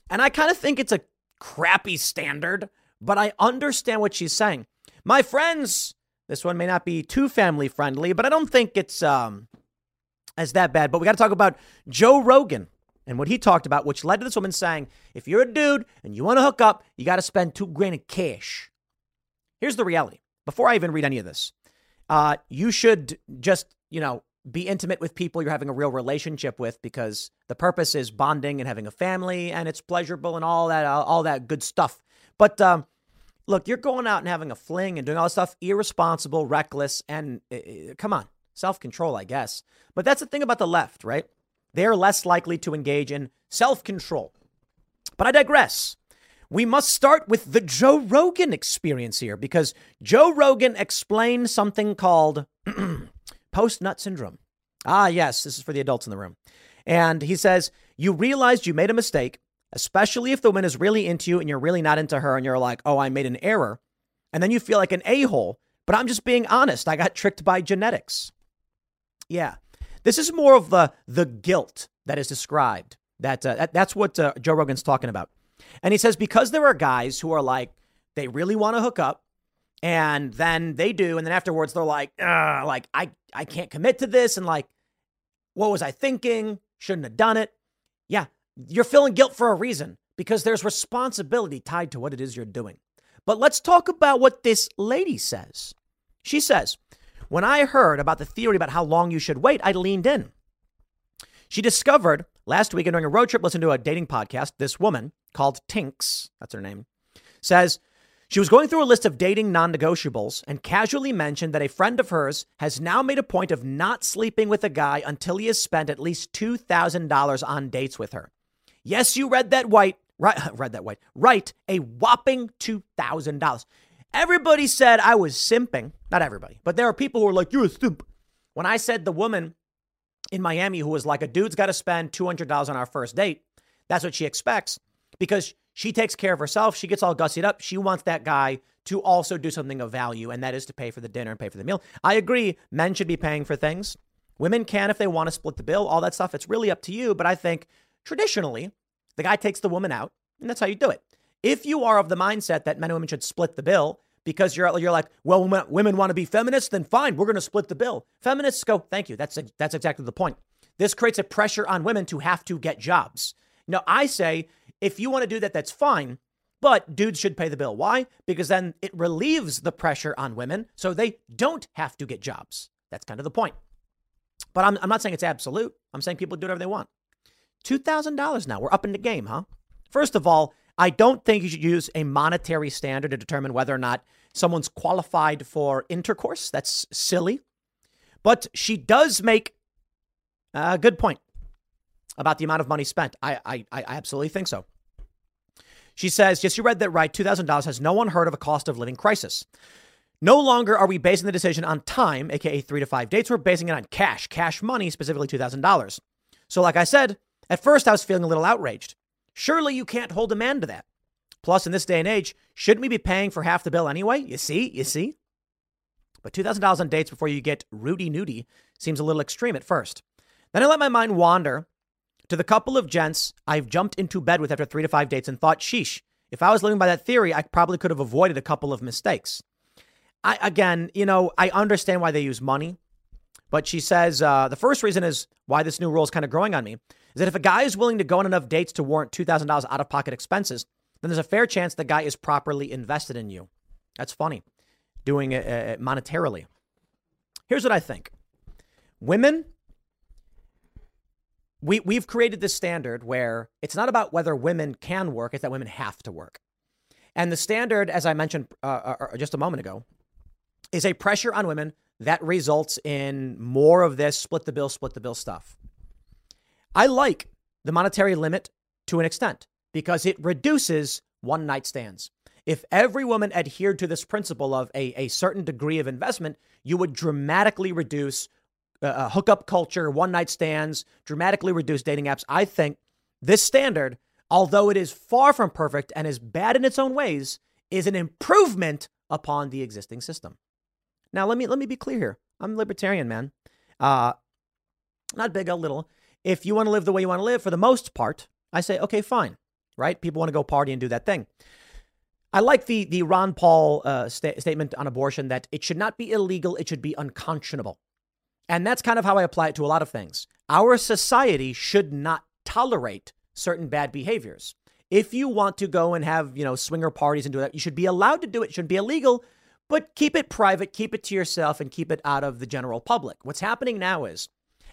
And I kind of think it's a crappy standard, but I understand what she's saying. My friends this one may not be too family friendly, but I don't think it's um, as that bad. But we got to talk about Joe Rogan and what he talked about, which led to this woman saying, if you're a dude and you want to hook up, you got to spend two grand of cash. Here's the reality. Before I even read any of this, uh, you should just, you know, be intimate with people you're having a real relationship with because the purpose is bonding and having a family and it's pleasurable and all that, all that good stuff. But um, look, you're going out and having a fling and doing all this stuff, irresponsible, reckless, and uh, come on, self control, I guess. But that's the thing about the left, right? They're less likely to engage in self control. But I digress. We must start with the Joe Rogan experience here because Joe Rogan explained something called [CLEARS THROAT] post nut syndrome. Ah, yes, this is for the adults in the room. And he says, You realized you made a mistake especially if the woman is really into you and you're really not into her and you're like, oh, I made an error. And then you feel like an a hole. But I'm just being honest. I got tricked by genetics. Yeah. This is more of the, the guilt that is described. That, uh, that That's what uh, Joe Rogan's talking about. And he says, because there are guys who are like, they really want to hook up and then they do. And then afterwards, they're like, like, I, I can't commit to this. And like, what was I thinking? Shouldn't have done it. Yeah, you're feeling guilt for a reason because there's responsibility tied to what it is you're doing. But let's talk about what this lady says. She says, When I heard about the theory about how long you should wait, I leaned in. She discovered last week during a road trip, listening to a dating podcast, this woman called Tinks, that's her name, says she was going through a list of dating non negotiables and casually mentioned that a friend of hers has now made a point of not sleeping with a guy until he has spent at least $2,000 on dates with her. Yes, you read that white, right, [LAUGHS] read that white, right, a whopping $2,000. Everybody said I was simping. Not everybody, but there are people who are like, you're a simp. When I said the woman in Miami who was like, a dude's got to spend $200 on our first date, that's what she expects because she takes care of herself. She gets all gussied up. She wants that guy to also do something of value, and that is to pay for the dinner and pay for the meal. I agree, men should be paying for things. Women can if they want to split the bill, all that stuff. It's really up to you. But I think traditionally, the guy takes the woman out, and that's how you do it. If you are of the mindset that men and women should split the bill because you're you're like, well, women want to be feminists, then fine, we're going to split the bill. Feminists go, thank you. That's that's exactly the point. This creates a pressure on women to have to get jobs. Now, I say if you want to do that, that's fine. But dudes should pay the bill. Why? Because then it relieves the pressure on women so they don't have to get jobs. That's kind of the point. But I'm, I'm not saying it's absolute. I'm saying people do whatever they want. $2,000 now. We're up in the game, huh? First of all, I don't think you should use a monetary standard to determine whether or not someone's qualified for intercourse. That's silly. But she does make a good point about the amount of money spent. I, I, I absolutely think so. She says, Yes, you read that right. $2,000 has no one heard of a cost of living crisis. No longer are we basing the decision on time, aka three to five dates. We're basing it on cash, cash money, specifically $2,000. So, like I said, at first I was feeling a little outraged. Surely you can't hold a man to that. Plus, in this day and age, shouldn't we be paying for half the bill anyway? You see, you see? But $2,000 on dates before you get Rudy Nudie seems a little extreme at first. Then I let my mind wander to the couple of gents I've jumped into bed with after three to five dates and thought, sheesh, if I was living by that theory, I probably could have avoided a couple of mistakes. I, again, you know, I understand why they use money, but she says uh, the first reason is why this new rule is kind of growing on me is that if a guy is willing to go on enough dates to warrant $2,000 out of pocket expenses, then there's a fair chance the guy is properly invested in you. That's funny, doing it uh, monetarily. Here's what I think women we we've created this standard where it's not about whether women can work; it's that women have to work. And the standard, as I mentioned uh, uh, uh, just a moment ago, is a pressure on women that results in more of this split the bill, split the bill stuff. I like the monetary limit to an extent because it reduces one night stands. If every woman adhered to this principle of a, a certain degree of investment, you would dramatically reduce uh, uh, hookup culture, one night stands, dramatically reduced dating apps. I think this standard, although it is far from perfect and is bad in its own ways, is an improvement upon the existing system. Now, let me let me be clear here. I'm libertarian, man. Uh, not big, a little. If you want to live the way you want to live, for the most part, I say, okay, fine, right? People want to go party and do that thing. I like the the Ron Paul uh, sta- statement on abortion that it should not be illegal; it should be unconscionable. And that's kind of how I apply it to a lot of things. Our society should not tolerate certain bad behaviors. If you want to go and have, you know, swinger parties and do that, you should be allowed to do it. It shouldn't be illegal, but keep it private, keep it to yourself, and keep it out of the general public. What's happening now is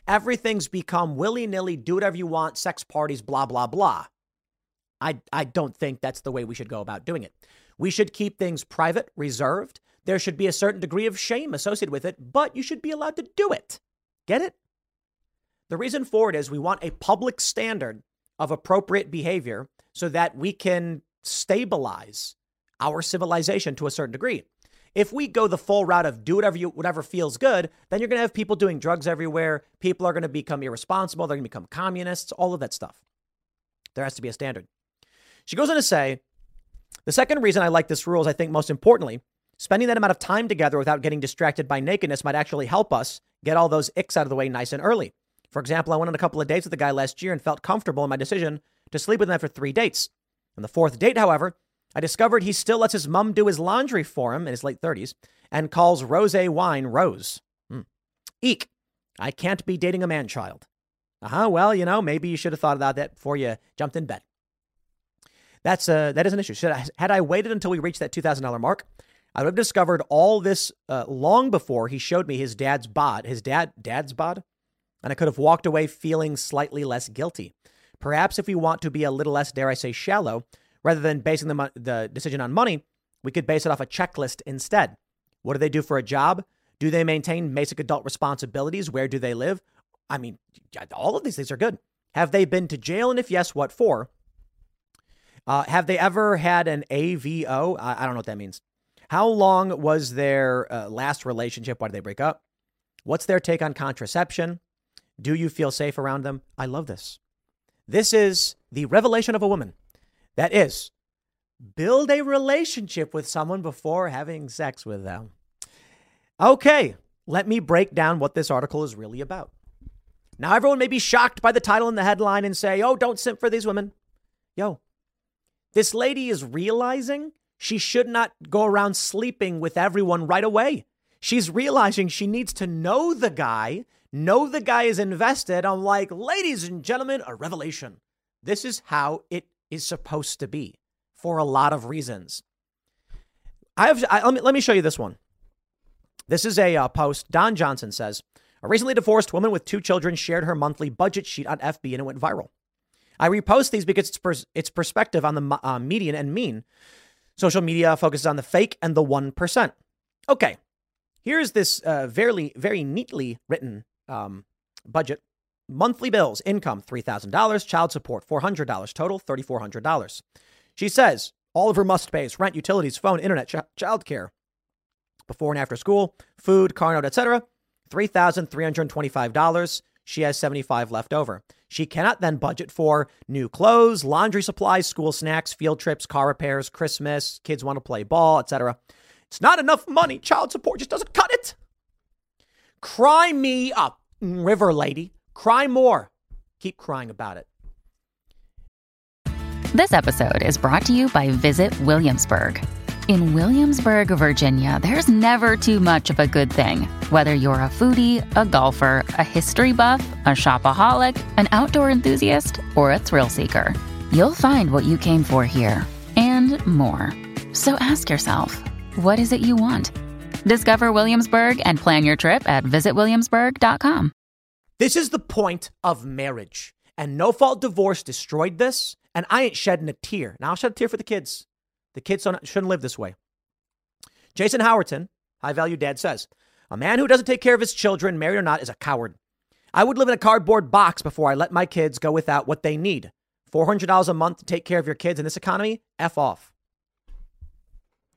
everything's become willy nilly, do whatever you want, sex parties, blah, blah, blah. I, I don't think that's the way we should go about doing it. We should keep things private, reserved. There should be a certain degree of shame associated with it, but you should be allowed to do it. Get it? The reason for it is we want a public standard of appropriate behavior so that we can stabilize our civilization to a certain degree. If we go the full route of do whatever you whatever feels good, then you're going to have people doing drugs everywhere. People are going to become irresponsible, they're going to become communists, all of that stuff. There has to be a standard. She goes on to say, the second reason I like this rule is I think most importantly, Spending that amount of time together without getting distracted by nakedness might actually help us get all those icks out of the way nice and early. For example, I went on a couple of dates with a guy last year and felt comfortable in my decision to sleep with him after three dates. On the fourth date, however, I discovered he still lets his mom do his laundry for him in his late 30s and calls rose wine rose. Hmm. Eek. I can't be dating a man child. Uh huh. Well, you know, maybe you should have thought about that before you jumped in bed. That's uh, that is an issue. Should I, had I waited until we reached that $2,000 mark, I would have discovered all this uh, long before he showed me his dad's bod, his dad dad's bod, and I could have walked away feeling slightly less guilty. Perhaps if we want to be a little less, dare I say, shallow, rather than basing the, the decision on money, we could base it off a checklist instead. What do they do for a job? Do they maintain basic adult responsibilities? Where do they live? I mean, all of these things are good. Have they been to jail? And if yes, what for? Uh, have they ever had an AVO? I, I don't know what that means. How long was their uh, last relationship? Why did they break up? What's their take on contraception? Do you feel safe around them? I love this. This is the revelation of a woman. That is, build a relationship with someone before having sex with them. Okay, let me break down what this article is really about. Now, everyone may be shocked by the title and the headline and say, oh, don't simp for these women. Yo, this lady is realizing she should not go around sleeping with everyone right away. She's realizing she needs to know the guy, know the guy is invested. I'm like, ladies and gentlemen, a revelation. This is how it is supposed to be for a lot of reasons. I have, I, let, me, let me show you this one. This is a uh, post. Don Johnson says, a recently divorced woman with two children shared her monthly budget sheet on FB and it went viral. I repost these because it's, pers- it's perspective on the uh, median and mean. Social media focuses on the fake and the 1%. Okay, here's this uh, very, very neatly written um, budget. Monthly bills, income $3,000, child support $400, total $3,400. She says all of her must pays rent, utilities, phone, internet, ch- child care, before and after school, food, car note, etc. $3,325. She has 75 left over. She cannot then budget for new clothes, laundry supplies, school snacks, field trips, car repairs, Christmas, kids want to play ball, etc. It's not enough money. Child support just doesn't cut it. Cry me up, river lady. Cry more. Keep crying about it. This episode is brought to you by Visit Williamsburg. In Williamsburg, Virginia, there's never too much of a good thing. Whether you're a foodie, a golfer, a history buff, a shopaholic, an outdoor enthusiast, or a thrill seeker, you'll find what you came for here and more. So ask yourself, what is it you want? Discover Williamsburg and plan your trip at visitwilliamsburg.com. This is the point of marriage. And no fault divorce destroyed this. And I ain't shedding a tear. Now I'll shed a tear for the kids. The kids shouldn't live this way. Jason Howerton, high value dad, says a man who doesn't take care of his children, married or not, is a coward. I would live in a cardboard box before I let my kids go without what they need. $400 a month to take care of your kids in this economy? F off.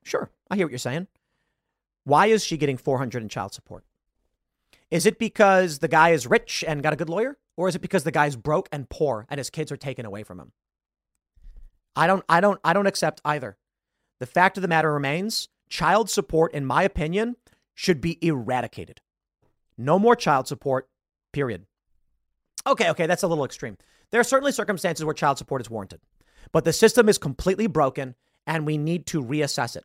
Sure, I hear what you're saying. Why is she getting 400 in child support? Is it because the guy is rich and got a good lawyer? Or is it because the guy's broke and poor and his kids are taken away from him? I don't I don't I don't accept either. The fact of the matter remains child support, in my opinion, should be eradicated. No more child support, period. Okay, okay, that's a little extreme. There are certainly circumstances where child support is warranted, but the system is completely broken and we need to reassess it.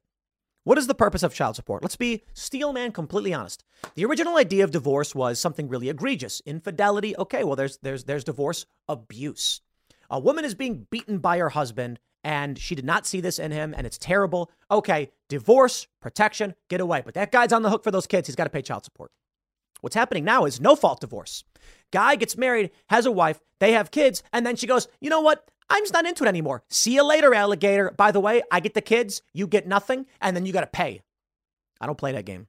What is the purpose of child support? Let's be steelman completely honest. The original idea of divorce was something really egregious. Infidelity, okay, well there's there's there's divorce abuse. A woman is being beaten by her husband and she did not see this in him and it's terrible. Okay, divorce, protection, get away. But that guy's on the hook for those kids. He's got to pay child support. What's happening now is no fault divorce. Guy gets married, has a wife, they have kids, and then she goes, you know what? I'm just not into it anymore. See you later, alligator. By the way, I get the kids, you get nothing, and then you got to pay. I don't play that game.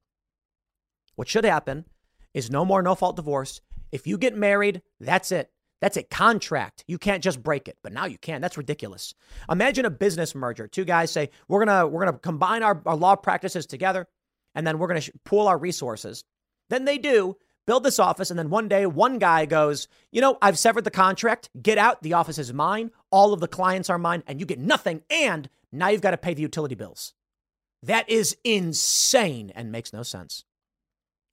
What should happen is no more no fault divorce. If you get married, that's it. That's a contract. You can't just break it, but now you can. That's ridiculous. Imagine a business merger. Two guys say, "We're gonna we're gonna combine our, our law practices together, and then we're gonna sh- pool our resources." Then they do build this office, and then one day one guy goes, "You know, I've severed the contract. Get out. The office is mine. All of the clients are mine, and you get nothing. And now you've got to pay the utility bills." That is insane and makes no sense.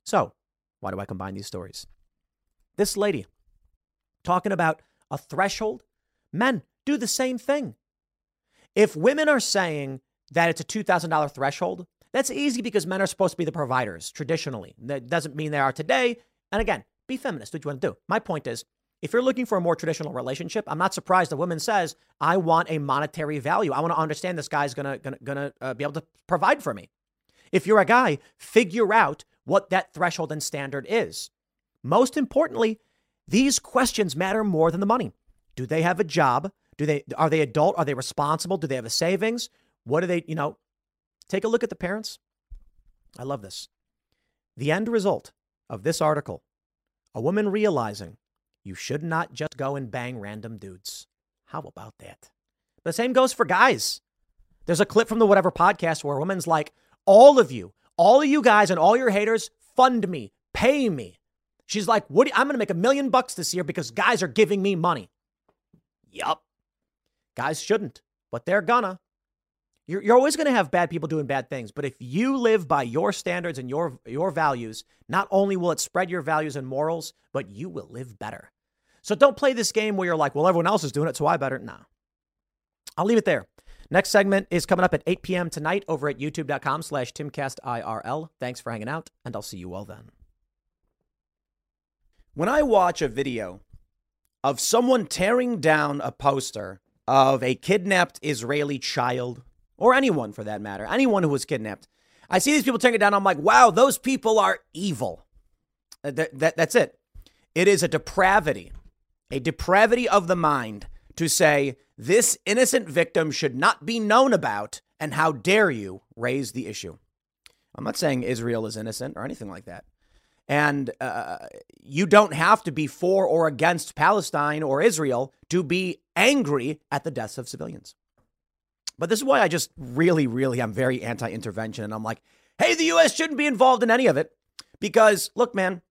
So, why do I combine these stories? This lady talking about a threshold. Men do the same thing. If women are saying that it's a $2,000 threshold, that's easy because men are supposed to be the providers traditionally. That doesn't mean they are today. And again, be feminist. What you want to do? My point is, if you're looking for a more traditional relationship, I'm not surprised a woman says, "I want a monetary value. I want to understand this guy's gonna gonna gonna uh, be able to provide for me." If you're a guy, figure out what that threshold and standard is. Most importantly, these questions matter more than the money. Do they have a job? Do they are they adult? Are they responsible? Do they have a savings? What do they, you know, take a look at the parents. I love this. The end result of this article, a woman realizing you should not just go and bang random dudes. How about that? The same goes for guys. There's a clip from the whatever podcast where a woman's like, all of you, all of you guys and all your haters, fund me, pay me. She's like, "What? I'm going to make a million bucks this year because guys are giving me money." Yup. Guys shouldn't, but they're gonna. You're, you're always going to have bad people doing bad things. But if you live by your standards and your, your values, not only will it spread your values and morals, but you will live better. So don't play this game where you're like, well, everyone else is doing it, so I better. Nah. I'll leave it there. Next segment is coming up at 8 p.m. tonight over at youtube.com slash timcastirl. Thanks for hanging out, and I'll see you all then. When I watch a video of someone tearing down a poster of a kidnapped Israeli child, or anyone for that matter, anyone who was kidnapped, I see these people tearing it down. I'm like, wow, those people are evil. Uh, that, that, that's it. It is a depravity, a depravity of the mind to say this innocent victim should not be known about, and how dare you raise the issue? I'm not saying Israel is innocent or anything like that. And uh, you don't have to be for or against Palestine or Israel to be angry at the deaths of civilians. But this is why I just really, really I'm very anti intervention. And I'm like, hey, the U.S. shouldn't be involved in any of it. Because, look, man,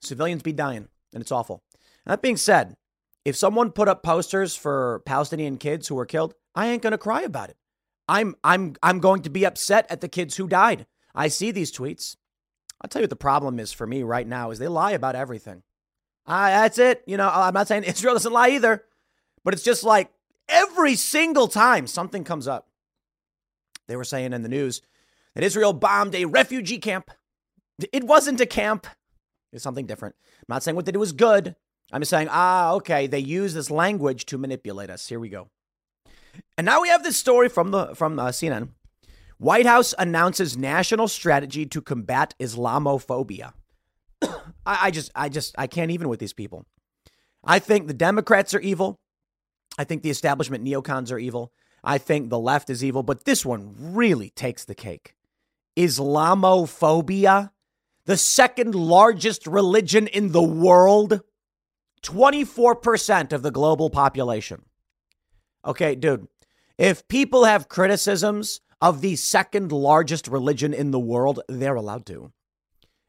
civilians be dying, and it's awful. That being said, if someone put up posters for Palestinian kids who were killed, I ain't going to cry about it. I'm I'm I'm going to be upset at the kids who died. I see these tweets. I'll tell you what the problem is for me right now is they lie about everything. Uh, that's it. You know, I'm not saying [LAUGHS] Israel doesn't lie either, but it's just like every single time something comes up. They were saying in the news that Israel bombed a refugee camp. It wasn't a camp. It's something different. I'm not saying what they did was good. I'm just saying, ah, okay, they use this language to manipulate us. Here we go. And now we have this story from the from uh, CNN. White House announces national strategy to combat Islamophobia. [COUGHS] I, I just, I just, I can't even with these people. I think the Democrats are evil. I think the establishment neocons are evil. I think the left is evil, but this one really takes the cake. Islamophobia, the second largest religion in the world. 24% of the global population. Okay, dude, if people have criticisms of the second largest religion in the world, they're allowed to.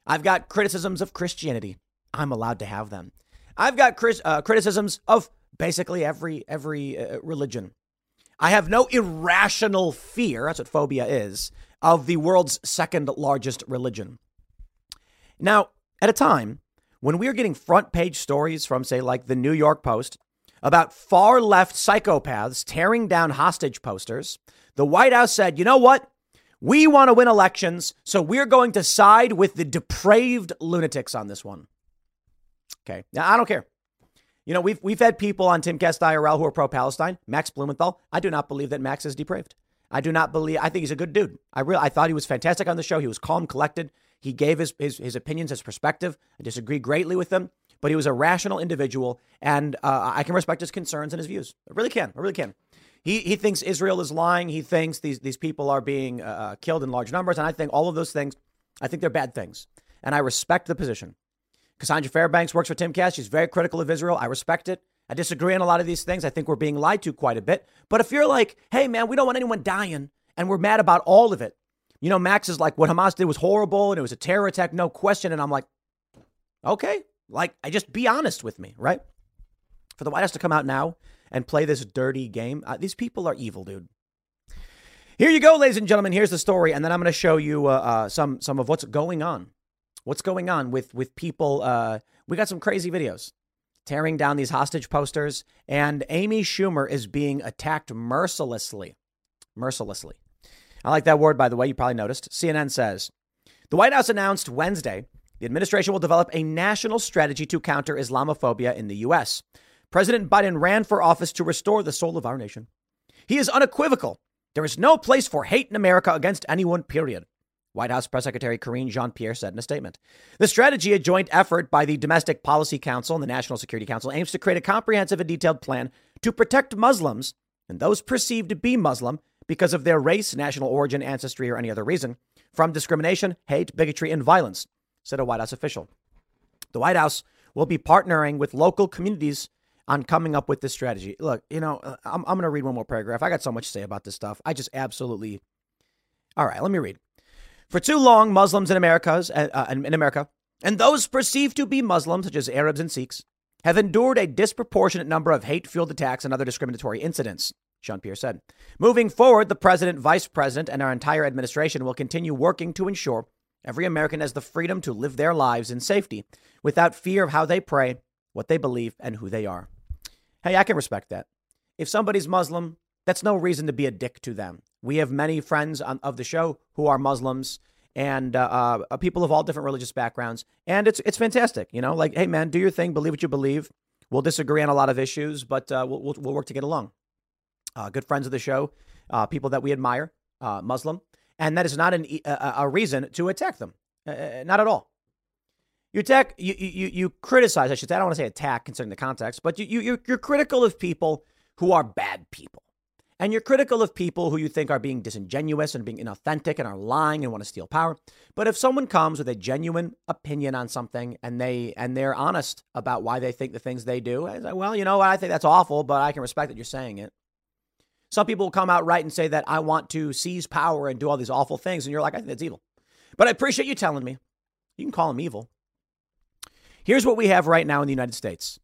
I've got criticisms of Christianity. I'm allowed to have them. I've got cri- uh, criticisms of basically every every uh, religion. I have no irrational fear, that's what phobia is, of the world's second largest religion. Now, at a time when we are getting front page stories from, say, like the New York Post about far left psychopaths tearing down hostage posters, the White House said, you know what? We want to win elections, so we're going to side with the depraved lunatics on this one. Okay. Now, I don't care. You know, we've, we've had people on Tim Timcast IRL who are pro Palestine. Max Blumenthal. I do not believe that Max is depraved. I do not believe, I think he's a good dude. I really, I thought he was fantastic on the show. He was calm, collected. He gave his, his, his opinions, his perspective. I disagree greatly with them, but he was a rational individual, and uh, I can respect his concerns and his views. I really can. I really can. He, he thinks Israel is lying. He thinks these, these people are being uh, uh, killed in large numbers. And I think all of those things, I think they're bad things. And I respect the position. Cassandra Fairbanks works for Timcast. She's very critical of Israel. I respect it. I disagree on a lot of these things. I think we're being lied to quite a bit. But if you're like, hey, man, we don't want anyone dying and we're mad about all of it, you know, Max is like, what Hamas did was horrible and it was a terror attack, no question. And I'm like, okay, like, I just be honest with me, right? For the White House to come out now and play this dirty game, uh, these people are evil, dude. Here you go, ladies and gentlemen. Here's the story, and then I'm going to show you uh, uh, some some of what's going on. What's going on with with people? Uh, we got some crazy videos tearing down these hostage posters, and Amy Schumer is being attacked mercilessly. Mercilessly. I like that word, by the way. You probably noticed. CNN says the White House announced Wednesday the administration will develop a national strategy to counter Islamophobia in the U.S. President Biden ran for office to restore the soul of our nation. He is unequivocal. There is no place for hate in America against anyone, period. White House Press Secretary Karine Jean Pierre said in a statement. The strategy, a joint effort by the Domestic Policy Council and the National Security Council, aims to create a comprehensive and detailed plan to protect Muslims and those perceived to be Muslim because of their race, national origin, ancestry, or any other reason from discrimination, hate, bigotry, and violence, said a White House official. The White House will be partnering with local communities on coming up with this strategy. Look, you know, uh, I'm, I'm going to read one more paragraph. I got so much to say about this stuff. I just absolutely. All right, let me read. For too long, Muslims in America's uh, uh in America and those perceived to be Muslims, such as Arabs and Sikhs, have endured a disproportionate number of hate-fueled attacks and other discriminatory incidents. Jean Pierre said. Moving forward, the president, vice president, and our entire administration will continue working to ensure every American has the freedom to live their lives in safety without fear of how they pray, what they believe, and who they are. Hey, I can respect that. If somebody's Muslim, that's no reason to be a dick to them. We have many friends on, of the show who are Muslims and uh, uh, people of all different religious backgrounds, and it's it's fantastic. You know, like, hey man, do your thing, believe what you believe. We'll disagree on a lot of issues, but uh, we'll, we'll, we'll work to get along. Uh, good friends of the show, uh, people that we admire, uh, Muslim, and that is not an, a, a reason to attack them. not at all. You attack, you, you, you criticize, I should say, I don't want to say attack considering the context, but you, you, you're critical of people who are bad people. And you're critical of people who you think are being disingenuous and being inauthentic and are lying and want to steal power. But if someone comes with a genuine opinion on something and they and they're honest about why they think the things they do, say, well, you know what, I think that's awful, but I can respect that you're saying it. Some people will come out right and say that I want to seize power and do all these awful things, and you're like, I think that's evil. But I appreciate you telling me. You can call them evil. Here's what we have right now in the United States.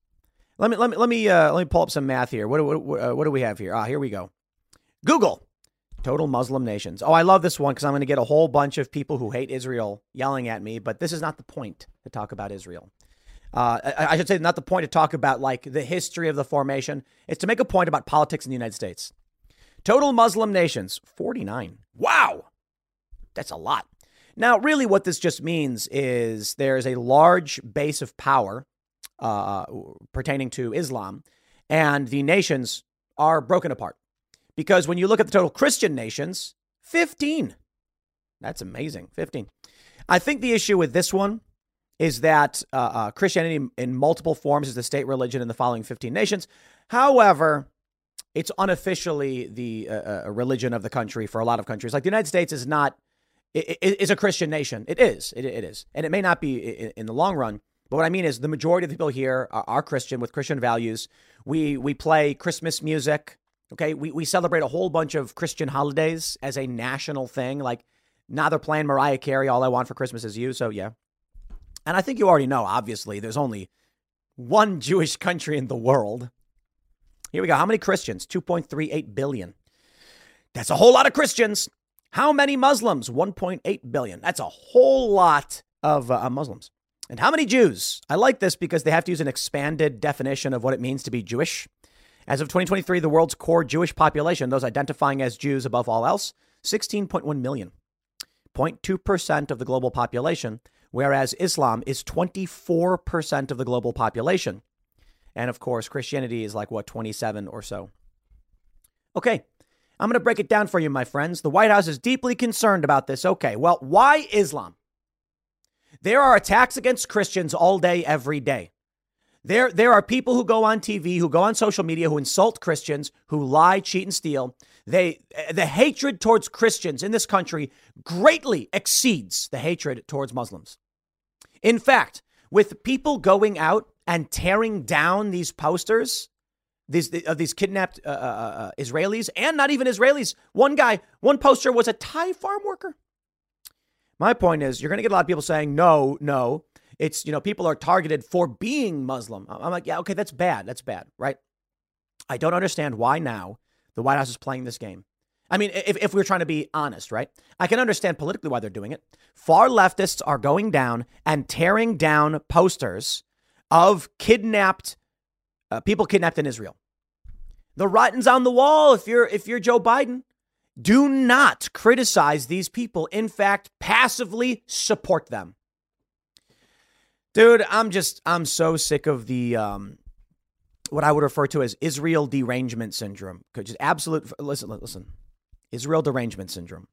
Let me let me let me uh, let me pull up some math here. What what, uh, what do we have here? Ah, here we go. Google total Muslim nations. Oh, I love this one because I'm going to get a whole bunch of people who hate Israel yelling at me. But this is not the point to talk about Israel. Uh, I, I should say not the point to talk about like the history of the formation. It's to make a point about politics in the United States. Total Muslim nations 49. Wow, that's a lot. Now, really, what this just means is there's a large base of power uh, pertaining to Islam, and the nations are broken apart. Because when you look at the total Christian nations, 15. That's amazing. 15. I think the issue with this one is that uh, uh, Christianity in multiple forms is the state religion in the following 15 nations. However, it's unofficially the uh, uh religion of the country for a lot of countries. Like the United States is not it, it is a Christian nation. It is. It, is. And it may not be in, in, the long run. But what I mean is the majority of the people here are, are Christian with Christian values. We we play Christmas music. Okay. We, we celebrate a whole bunch of Christian holidays as a national thing. Like now they're playing Mariah Carey, All I Want for Christmas Is You. So yeah. And I think you already know, obviously, there's only one Jewish country in the world. Here we go. How many Christians? 2.38 billion. That's a whole lot of Christians. How many Muslims? 1.8 billion. That's a whole lot of uh, Muslims. And how many Jews? I like this because they have to use an expanded definition of what it means to be Jewish. As of 2023, the world's core Jewish population, those identifying as Jews above all else, 16.1 million, 0.2% of the global population, whereas Islam is 24% of the global population. And of course, Christianity is like, what, 27 or so. Okay, I'm going to break it down for you, my friends. The White House is deeply concerned about this. Okay, well, why Islam? There are attacks against Christians all day, every day. There, there are people who go on TV, who go on social media, who insult Christians, who lie, cheat, and steal. They, the hatred towards Christians in this country greatly exceeds the hatred towards Muslims. In fact, with people going out and tearing down these posters these of these kidnapped uh, uh, uh, uh, Israelis and not even Israelis. One guy, one poster was a Thai farm worker. My point is, you're going to get a lot of people saying, no, no. It's, you know, people are targeted for being Muslim. I'm like, yeah, okay, that's bad. That's bad, right? I don't understand why now the White House is playing this game. I mean, if, if we're trying to be honest, right? I can understand politically why they're doing it. Far leftists are going down and tearing down posters of kidnapped uh, people kidnapped in Israel. The writing's on the wall if you're if you're Joe Biden. Do not criticize these people. In fact, passively support them. Dude, I'm just I'm so sick of the um what I would refer to as Israel derangement syndrome. Just absolute listen, listen. Israel derangement syndrome.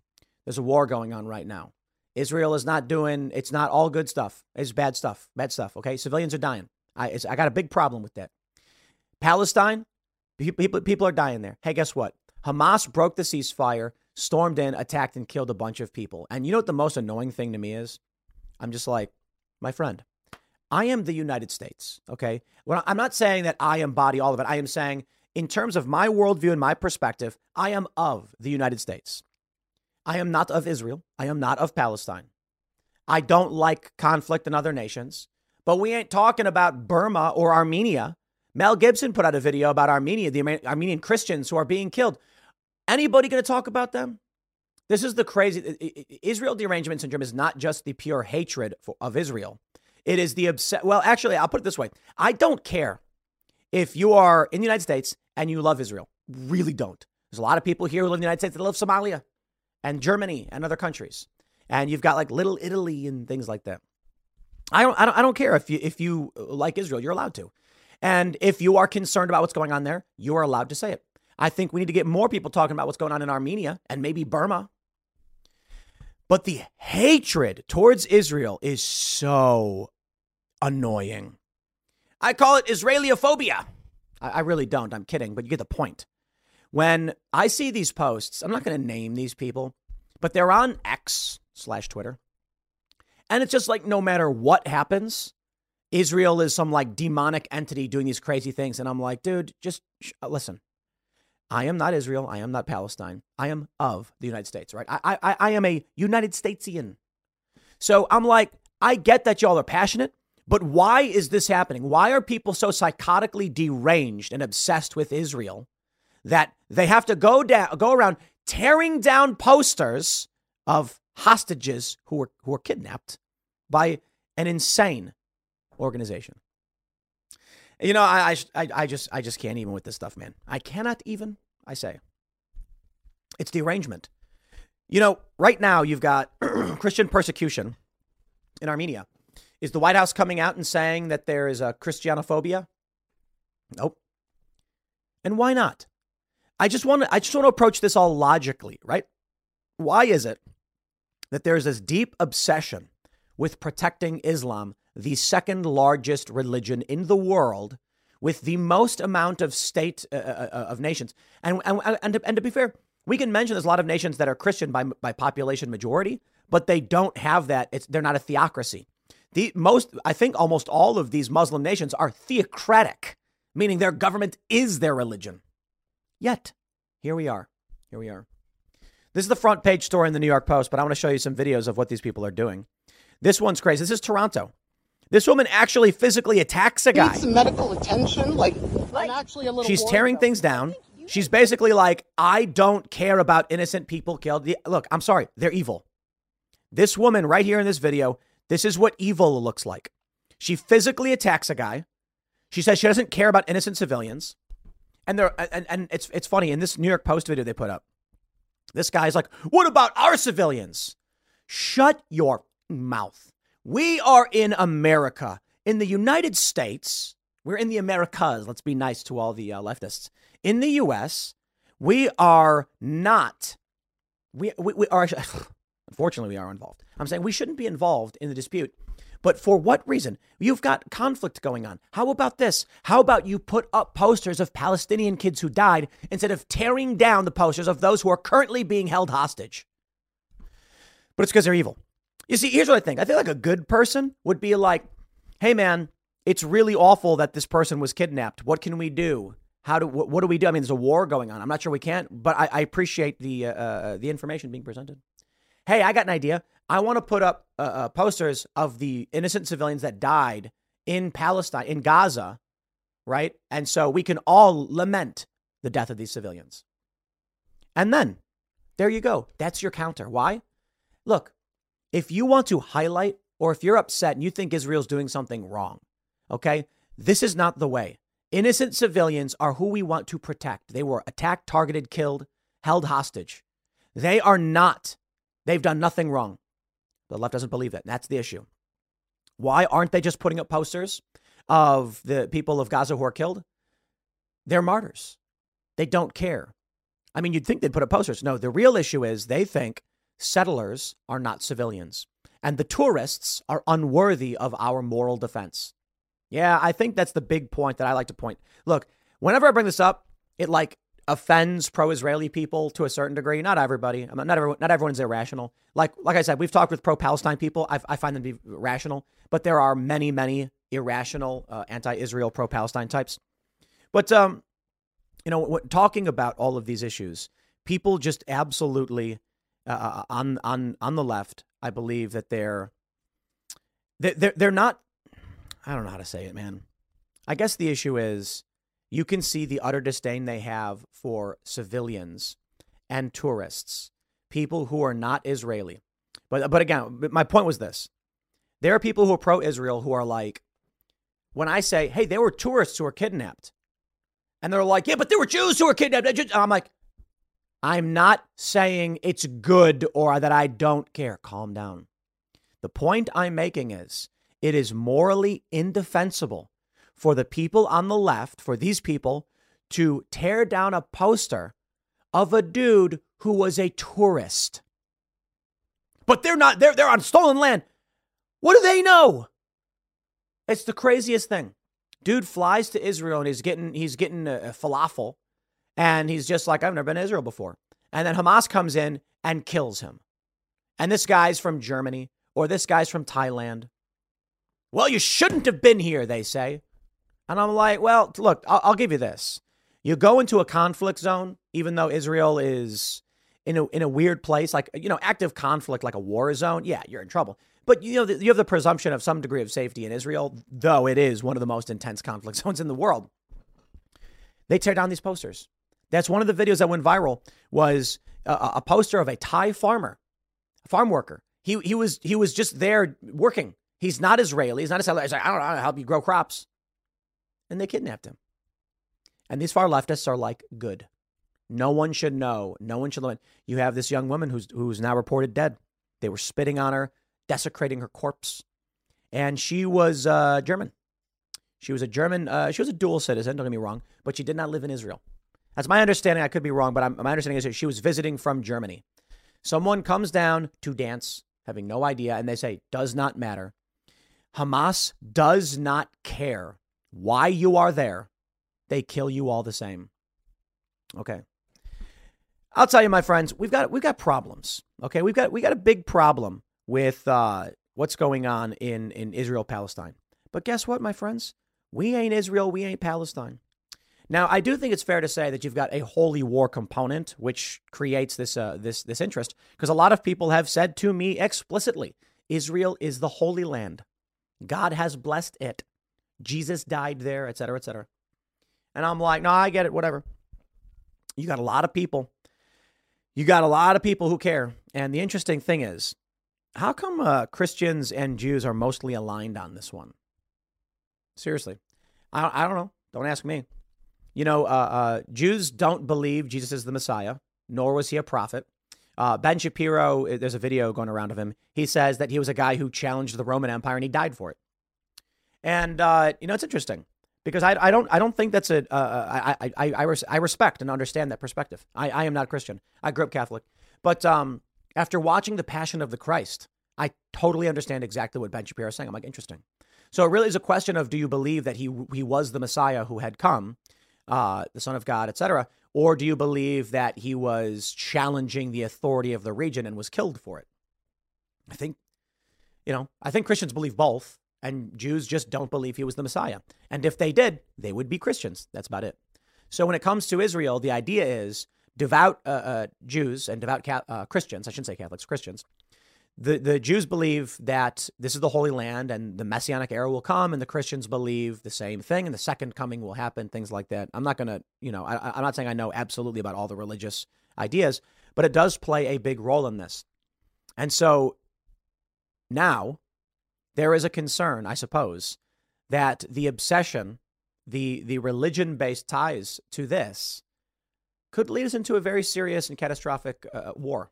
There's a war going on right now. Israel is not doing it's not all good stuff. It's bad stuff. Bad stuff, okay? Civilians are dying. I I got a big problem with that. Palestine, people, people are dying there. Hey, guess what? Hamas broke the ceasefire, stormed in, attacked, and killed a bunch of people. And you know what the most annoying thing to me is? I'm just like, my friend, I am the United States, okay? Well, I'm not saying that I embody all of it. I am saying, in terms of my worldview and my perspective, I am of the United States. I am not of Israel. I am not of Palestine. I don't like conflict in other nations, but we ain't talking about Burma or Armenia Mel Gibson put out a video about Armenia, the Armenian Christians who are being killed. Anybody going to talk about them? This is the crazy. Israel derangement syndrome is not just the pure hatred for, of Israel. It is the obsess. Well, actually, I'll put it this way: I don't care if you are in the United States and you love Israel. Really don't. There's a lot of people here who live in the United States that love Somalia and Germany and other countries, and you've got like Little Italy and things like that. I don't. I don't. I don't care if you if you uh, like Israel. You're allowed to, and if you are concerned about what's going on there, you are allowed to say it. I think we need to get more people talking about what's going on in Armenia and maybe Burma but the hatred towards Israel is so annoying. I call it Israeliophobia. I, I really don't. I'm kidding, but you get the point. When I see these posts, I'm not going to name these people, but they're on X slash Twitter. And it's just like no matter what happens, Israel is some like demonic entity doing these crazy things. And I'm like, dude, just sh- uh, listen. I am not Israel. I am not Palestine. I am of the United States, right? I, I, I am a United Statesian. So I'm like, I get that y'all are passionate, but why is this happening? Why are people so psychotically deranged and obsessed with Israel that they have to go down, go around tearing down posters of hostages who were who were kidnapped by an insane organization? You know, I, I, I just, I just can't even with this stuff, man. I cannot even. I say, it's derangement. You know, right now you've got [CLEARS THROAT] Christian persecution in Armenia. Is the White House coming out and saying that there is a Christianophobia? Nope. And why not? I just want to, I just want to approach this all logically, right? Why is it that there's this deep obsession with protecting Islam the second largest religion in the world with the most amount of state uh, uh, uh, of nations. And, and, and, to, and to be fair, we can mention there's a lot of nations that are Christian by, by population majority, but they don't have that. It's, they're not a theocracy. The most, I think almost all of these Muslim nations are theocratic, meaning their government is their religion. Yet, here we are. Here we are. This is the front page story in the New York Post, but I want to show you some videos of what these people are doing. This one's crazy. This is Toronto. This woman actually physically attacks a guy. Need some medical attention, like, like actually a little. She's tearing things down. She's basically like, I don't care about innocent people killed. Look, I'm sorry, they're evil. This woman right here in this video, this is what evil looks like. She physically attacks a guy. She says she doesn't care about innocent civilians. And they and, and it's it's funny in this New York Post video they put up. This guy's like, "What about our civilians?" Shut your mouth. We are in America. In the United States, we're in the Americas. Let's be nice to all the uh, leftists. In the US, we are not, we, we, we are, [LAUGHS] unfortunately, we are involved. I'm saying we shouldn't be involved in the dispute. But for what reason? You've got conflict going on. How about this? How about you put up posters of Palestinian kids who died instead of tearing down the posters of those who are currently being held hostage? But it's because they're evil. You see, here's what I think. I think like a good person would be like, "Hey, man, it's really awful that this person was kidnapped. What can we do? How do what, what do we do? I mean, there's a war going on. I'm not sure we can't, but I, I appreciate the uh, uh, the information being presented. Hey, I got an idea. I want to put up uh, uh, posters of the innocent civilians that died in Palestine, in Gaza, right? And so we can all lament the death of these civilians. And then there you go. That's your counter. Why? Look, if you want to highlight or if you're upset and you think Israel's doing something wrong, okay, this is not the way. Innocent civilians are who we want to protect. They were attacked, targeted, killed, held hostage. They are not. They've done nothing wrong. The left doesn't believe that. That's the issue. Why aren't they just putting up posters of the people of Gaza who are killed? They're martyrs. They don't care. I mean, you'd think they'd put up posters. No, the real issue is they think settlers are not civilians, and the tourists are unworthy of our moral defense. Yeah, I think that's the big point that I like to point. Look, whenever I bring this up, it like offends pro-Israeli people to a certain degree. Not everybody. Not everyone. Not everyone's irrational. Like like I said, we've talked with pro-Palestine people. I, I find them to be rational, but there are many, many irrational uh, anti-Israel, pro-Palestine types. But um, you know, talking about all of these issues, people just absolutely uh, uh, on on on the left, I believe that they're they're they're not. I don't know how to say it, man. I guess the issue is you can see the utter disdain they have for civilians and tourists, people who are not Israeli. But but again, my point was this. There are people who are pro-Israel who are like, when I say, hey, there were tourists who were kidnapped. And they're like, yeah, but there were Jews who were kidnapped. I'm like, I'm not saying it's good or that I don't care. Calm down. The point I'm making is it is morally indefensible for the people on the left, for these people, to tear down a poster of a dude who was a tourist. But they're not, they're, they're on stolen land. What do they know? It's the craziest thing. Dude flies to Israel and he's getting he's getting a, a falafel, and he's just like, I've never been to Israel before. And then Hamas comes in and kills him. And this guy's from Germany or this guy's from Thailand. Well, you shouldn't have been here, they say. And I'm like, well, look, I'll, I'll give you this. You go into a conflict zone, even though Israel is in a, in a weird place, like, you know, active conflict, like a war zone. Yeah, you're in trouble. But you know, you have the presumption of some degree of safety in Israel, though it is one of the most intense conflict [LAUGHS] zones in the world. They tear down these posters. That's one of the videos that went viral was a, a poster of a Thai farmer, a farm worker. He he was he was just there working. He's not Israeli. He's not a settler. He's like, I don't know how to help you grow crops. And they kidnapped him. And these far leftists are like, good. No one should know. No one should know. You have this young woman who's who's now reported dead. They were spitting on her desecrating her corpse. And she was uh, German. She was a German, uh, she was a dual citizen, don't get me wrong, but she did not live in Israel. That's my understanding. I could be wrong, but I'm, my understanding is that she was visiting from Germany. Someone comes down to dance, having no idea, and they say, does not matter. Hamas does not care why you are there. They kill you all the same. Okay. I'll tell you, my friends, we've got we've got problems. Okay, we've got we got a big problem with uh, what's going on in, in Israel Palestine. But guess what, my friends? We ain't Israel, we ain't Palestine. Now, I do think it's fair to say that you've got a holy war component, which creates this uh, this this interest, because a lot of people have said to me explicitly, Israel is the holy land. God has blessed it. Jesus died there, etc., cetera, et cetera. And I'm like, no, I get it, whatever. You got a lot of people. You got a lot of people who care. And the interesting thing is, how come uh, Christians and Jews are mostly aligned on this one? Seriously, I, I don't know. Don't ask me. You know, uh, uh, Jews don't believe Jesus is the Messiah, nor was he a prophet. Uh, ben Shapiro, uh, there's a video going around of him. He says that he was a guy who challenged the Roman Empire and he died for it. And uh, you know, it's interesting because I, I don't I don't think that's a uh, I, I, I, res- I respect and understand that perspective. I, I am not Christian. I grew up Catholic, but um, after watching The Passion of the Christ, I totally understand exactly what Ben Shapiro is saying. I'm like, interesting. So it really is a question of do you believe that he he was the Messiah who had come, uh, the Son of God, etc., or do you believe that he was challenging the authority of the region and was killed for it? I think, you know, I think Christians believe both, and Jews just don't believe he was the Messiah. And if they did, they would be Christians. That's about it. So when it comes to Israel, the idea is devout uh, uh, Jews and devout uh, Christians, I shouldn't say Catholics, Christians, the, the Jews believe that this is the Holy Land and the Messianic era will come, and the Christians believe the same thing, and the second coming will happen, things like that. I'm not going to, you know, I, I'm not saying I know absolutely about all the religious ideas, but it does play a big role in this. And so now there is a concern, I suppose, that the obsession, the, the religion based ties to this could lead us into a very serious and catastrophic uh, war.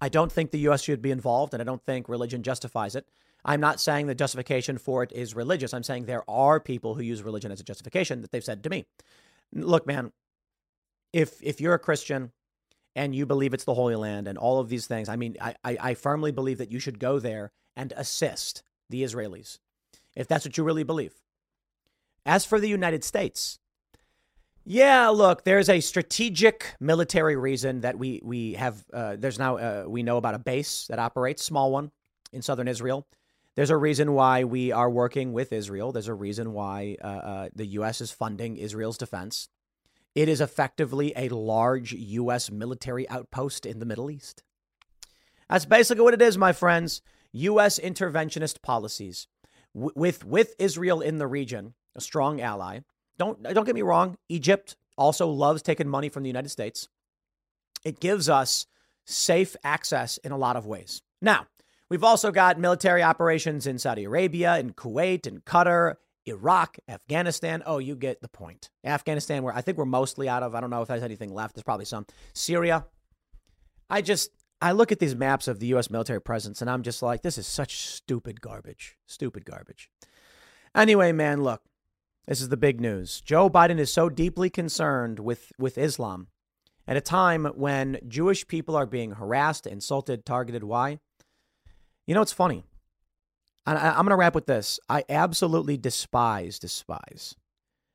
I don't think the U.S. should be involved, and I don't think religion justifies it. I'm not saying the justification for it is religious. I'm saying there are people who use religion as a justification that they've said to me. Look, man, if if you're a Christian and you believe it's the Holy Land and all of these things, I mean, I, I, I firmly believe that you should go there and assist the Israelis, if that's what you really believe. As for the United States, yeah, look, there's a strategic military reason that we we have. Uh, there's now uh, we know about a base that operates, small one, in southern Israel. There's a reason why we are working with Israel. There's a reason why uh, uh the U.S. is funding Israel's defense. It is effectively a large U.S. military outpost in the Middle East. That's basically what it is, my friends. U.S. interventionist policies w- with with Israel in the region a strong ally. Don't don't get me wrong. Egypt also loves taking money from the United States. It gives us safe access in a lot of ways. Now, we've also got military operations in Saudi Arabia, in Kuwait, in Qatar, Iraq, Afghanistan. Oh, you get the point. Afghanistan, where I think we're mostly out of. I don't know if there's anything left. There's probably some. Syria. I just I look at these maps of the U.S. military presence, and I'm just like, this is such stupid garbage. Stupid garbage. Anyway, man, look, this is the big news. Joe Biden is so deeply concerned with with Islam at a time when Jewish people are being harassed, insulted, targeted. Why? You know, it's funny. I, I'm going to wrap with this. I absolutely despise, despise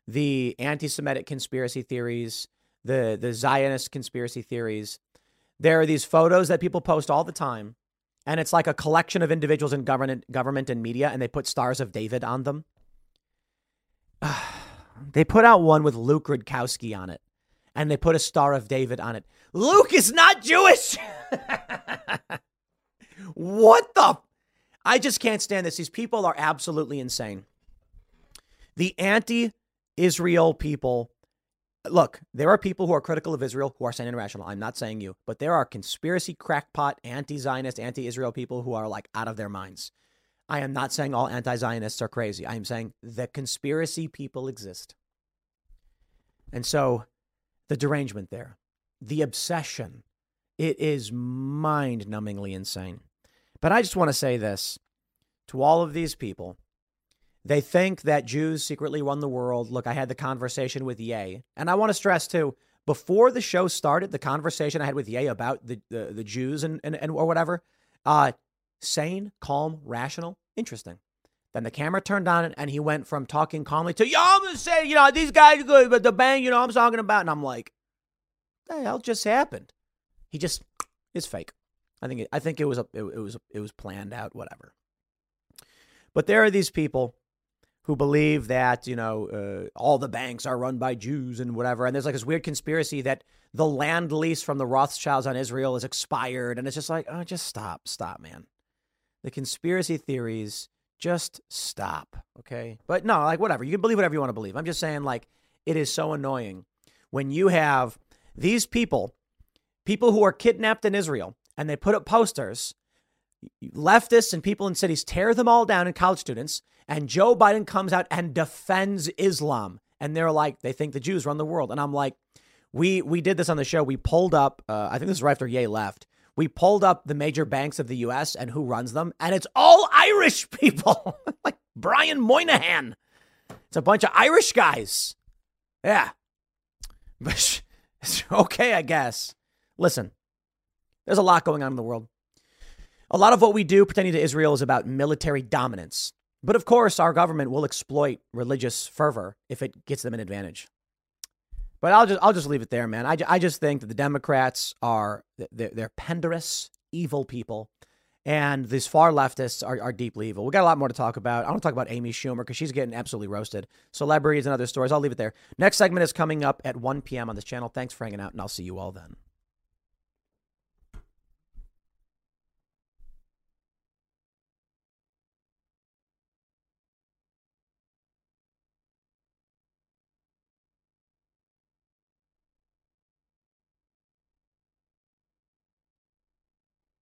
the anti Semitic conspiracy theories, the, the Zionist conspiracy theories. There are these photos that people post all the time, and it's like a collection of individuals in government, government and media, and they put stars of David on them. They put out one with Luke Rudkowski on it, and they put a star of David on it. Luke is not Jewish. [LAUGHS] what the? I just can't stand this. These people are absolutely insane. The anti Israel people, look, there are people who are critical of Israel who are saying irrational. I'm not saying you, but there are conspiracy crackpot, anti Zionist, anti Israel people who are like out of their minds. I am not saying all anti Zionists are crazy. I am saying the conspiracy people exist. And so the derangement there, the obsession, it is mind numbingly insane. But I just want to say this to all of these people. They think that Jews secretly run the world. Look, I had the conversation with Ye, and I want to stress too, before the show started, the conversation I had with Ye about the, the, the Jews and, and, and or whatever, uh, sane, calm, rational, interesting. Then the camera turned on and he went from talking calmly to, to say, you know, these guys are good, but the bang, you know, I'm talking about. And I'm like, the hell just happened? He just is fake. I think it, I think it was a, it, it was it was planned out, whatever. But there are these people who believe that you know uh, all the banks are run by Jews and whatever, and there's like this weird conspiracy that the land lease from the Rothschilds on Israel is expired, and it's just like, oh, just stop, stop, man. The conspiracy theories, just stop, okay? But no, like whatever, you can believe whatever you want to believe. I'm just saying, like, it is so annoying when you have these people, people who are kidnapped in Israel, and they put up posters. Leftists and people in cities tear them all down, and college students. And Joe Biden comes out and defends Islam. And they're like, they think the Jews run the world. And I'm like, we we did this on the show. We pulled up. Uh, I think this is right after Ye left. We pulled up the major banks of the U.S. and who runs them, and it's all Irish [LAUGHS] people, like Brian Moynihan. It's a bunch of Irish guys. Yeah, [LAUGHS] okay, I guess. Listen, there's a lot going on in the world. A lot of what we do pertaining to Israel is about military dominance. But of course, our government will exploit religious fervor if it gets them an advantage. But I'll just I'll just leave it there, man. I, I just think that the Democrats are they're, they're penderous, evil people, and these far leftists are, are deeply evil. We got a lot more to talk about. I want to talk about Amy Schumer because she's getting absolutely roasted. Celebrities and other stories. I'll leave it there. Next segment is coming up at 1 p.m. on this channel. Thanks for hanging out, and I'll see you all then.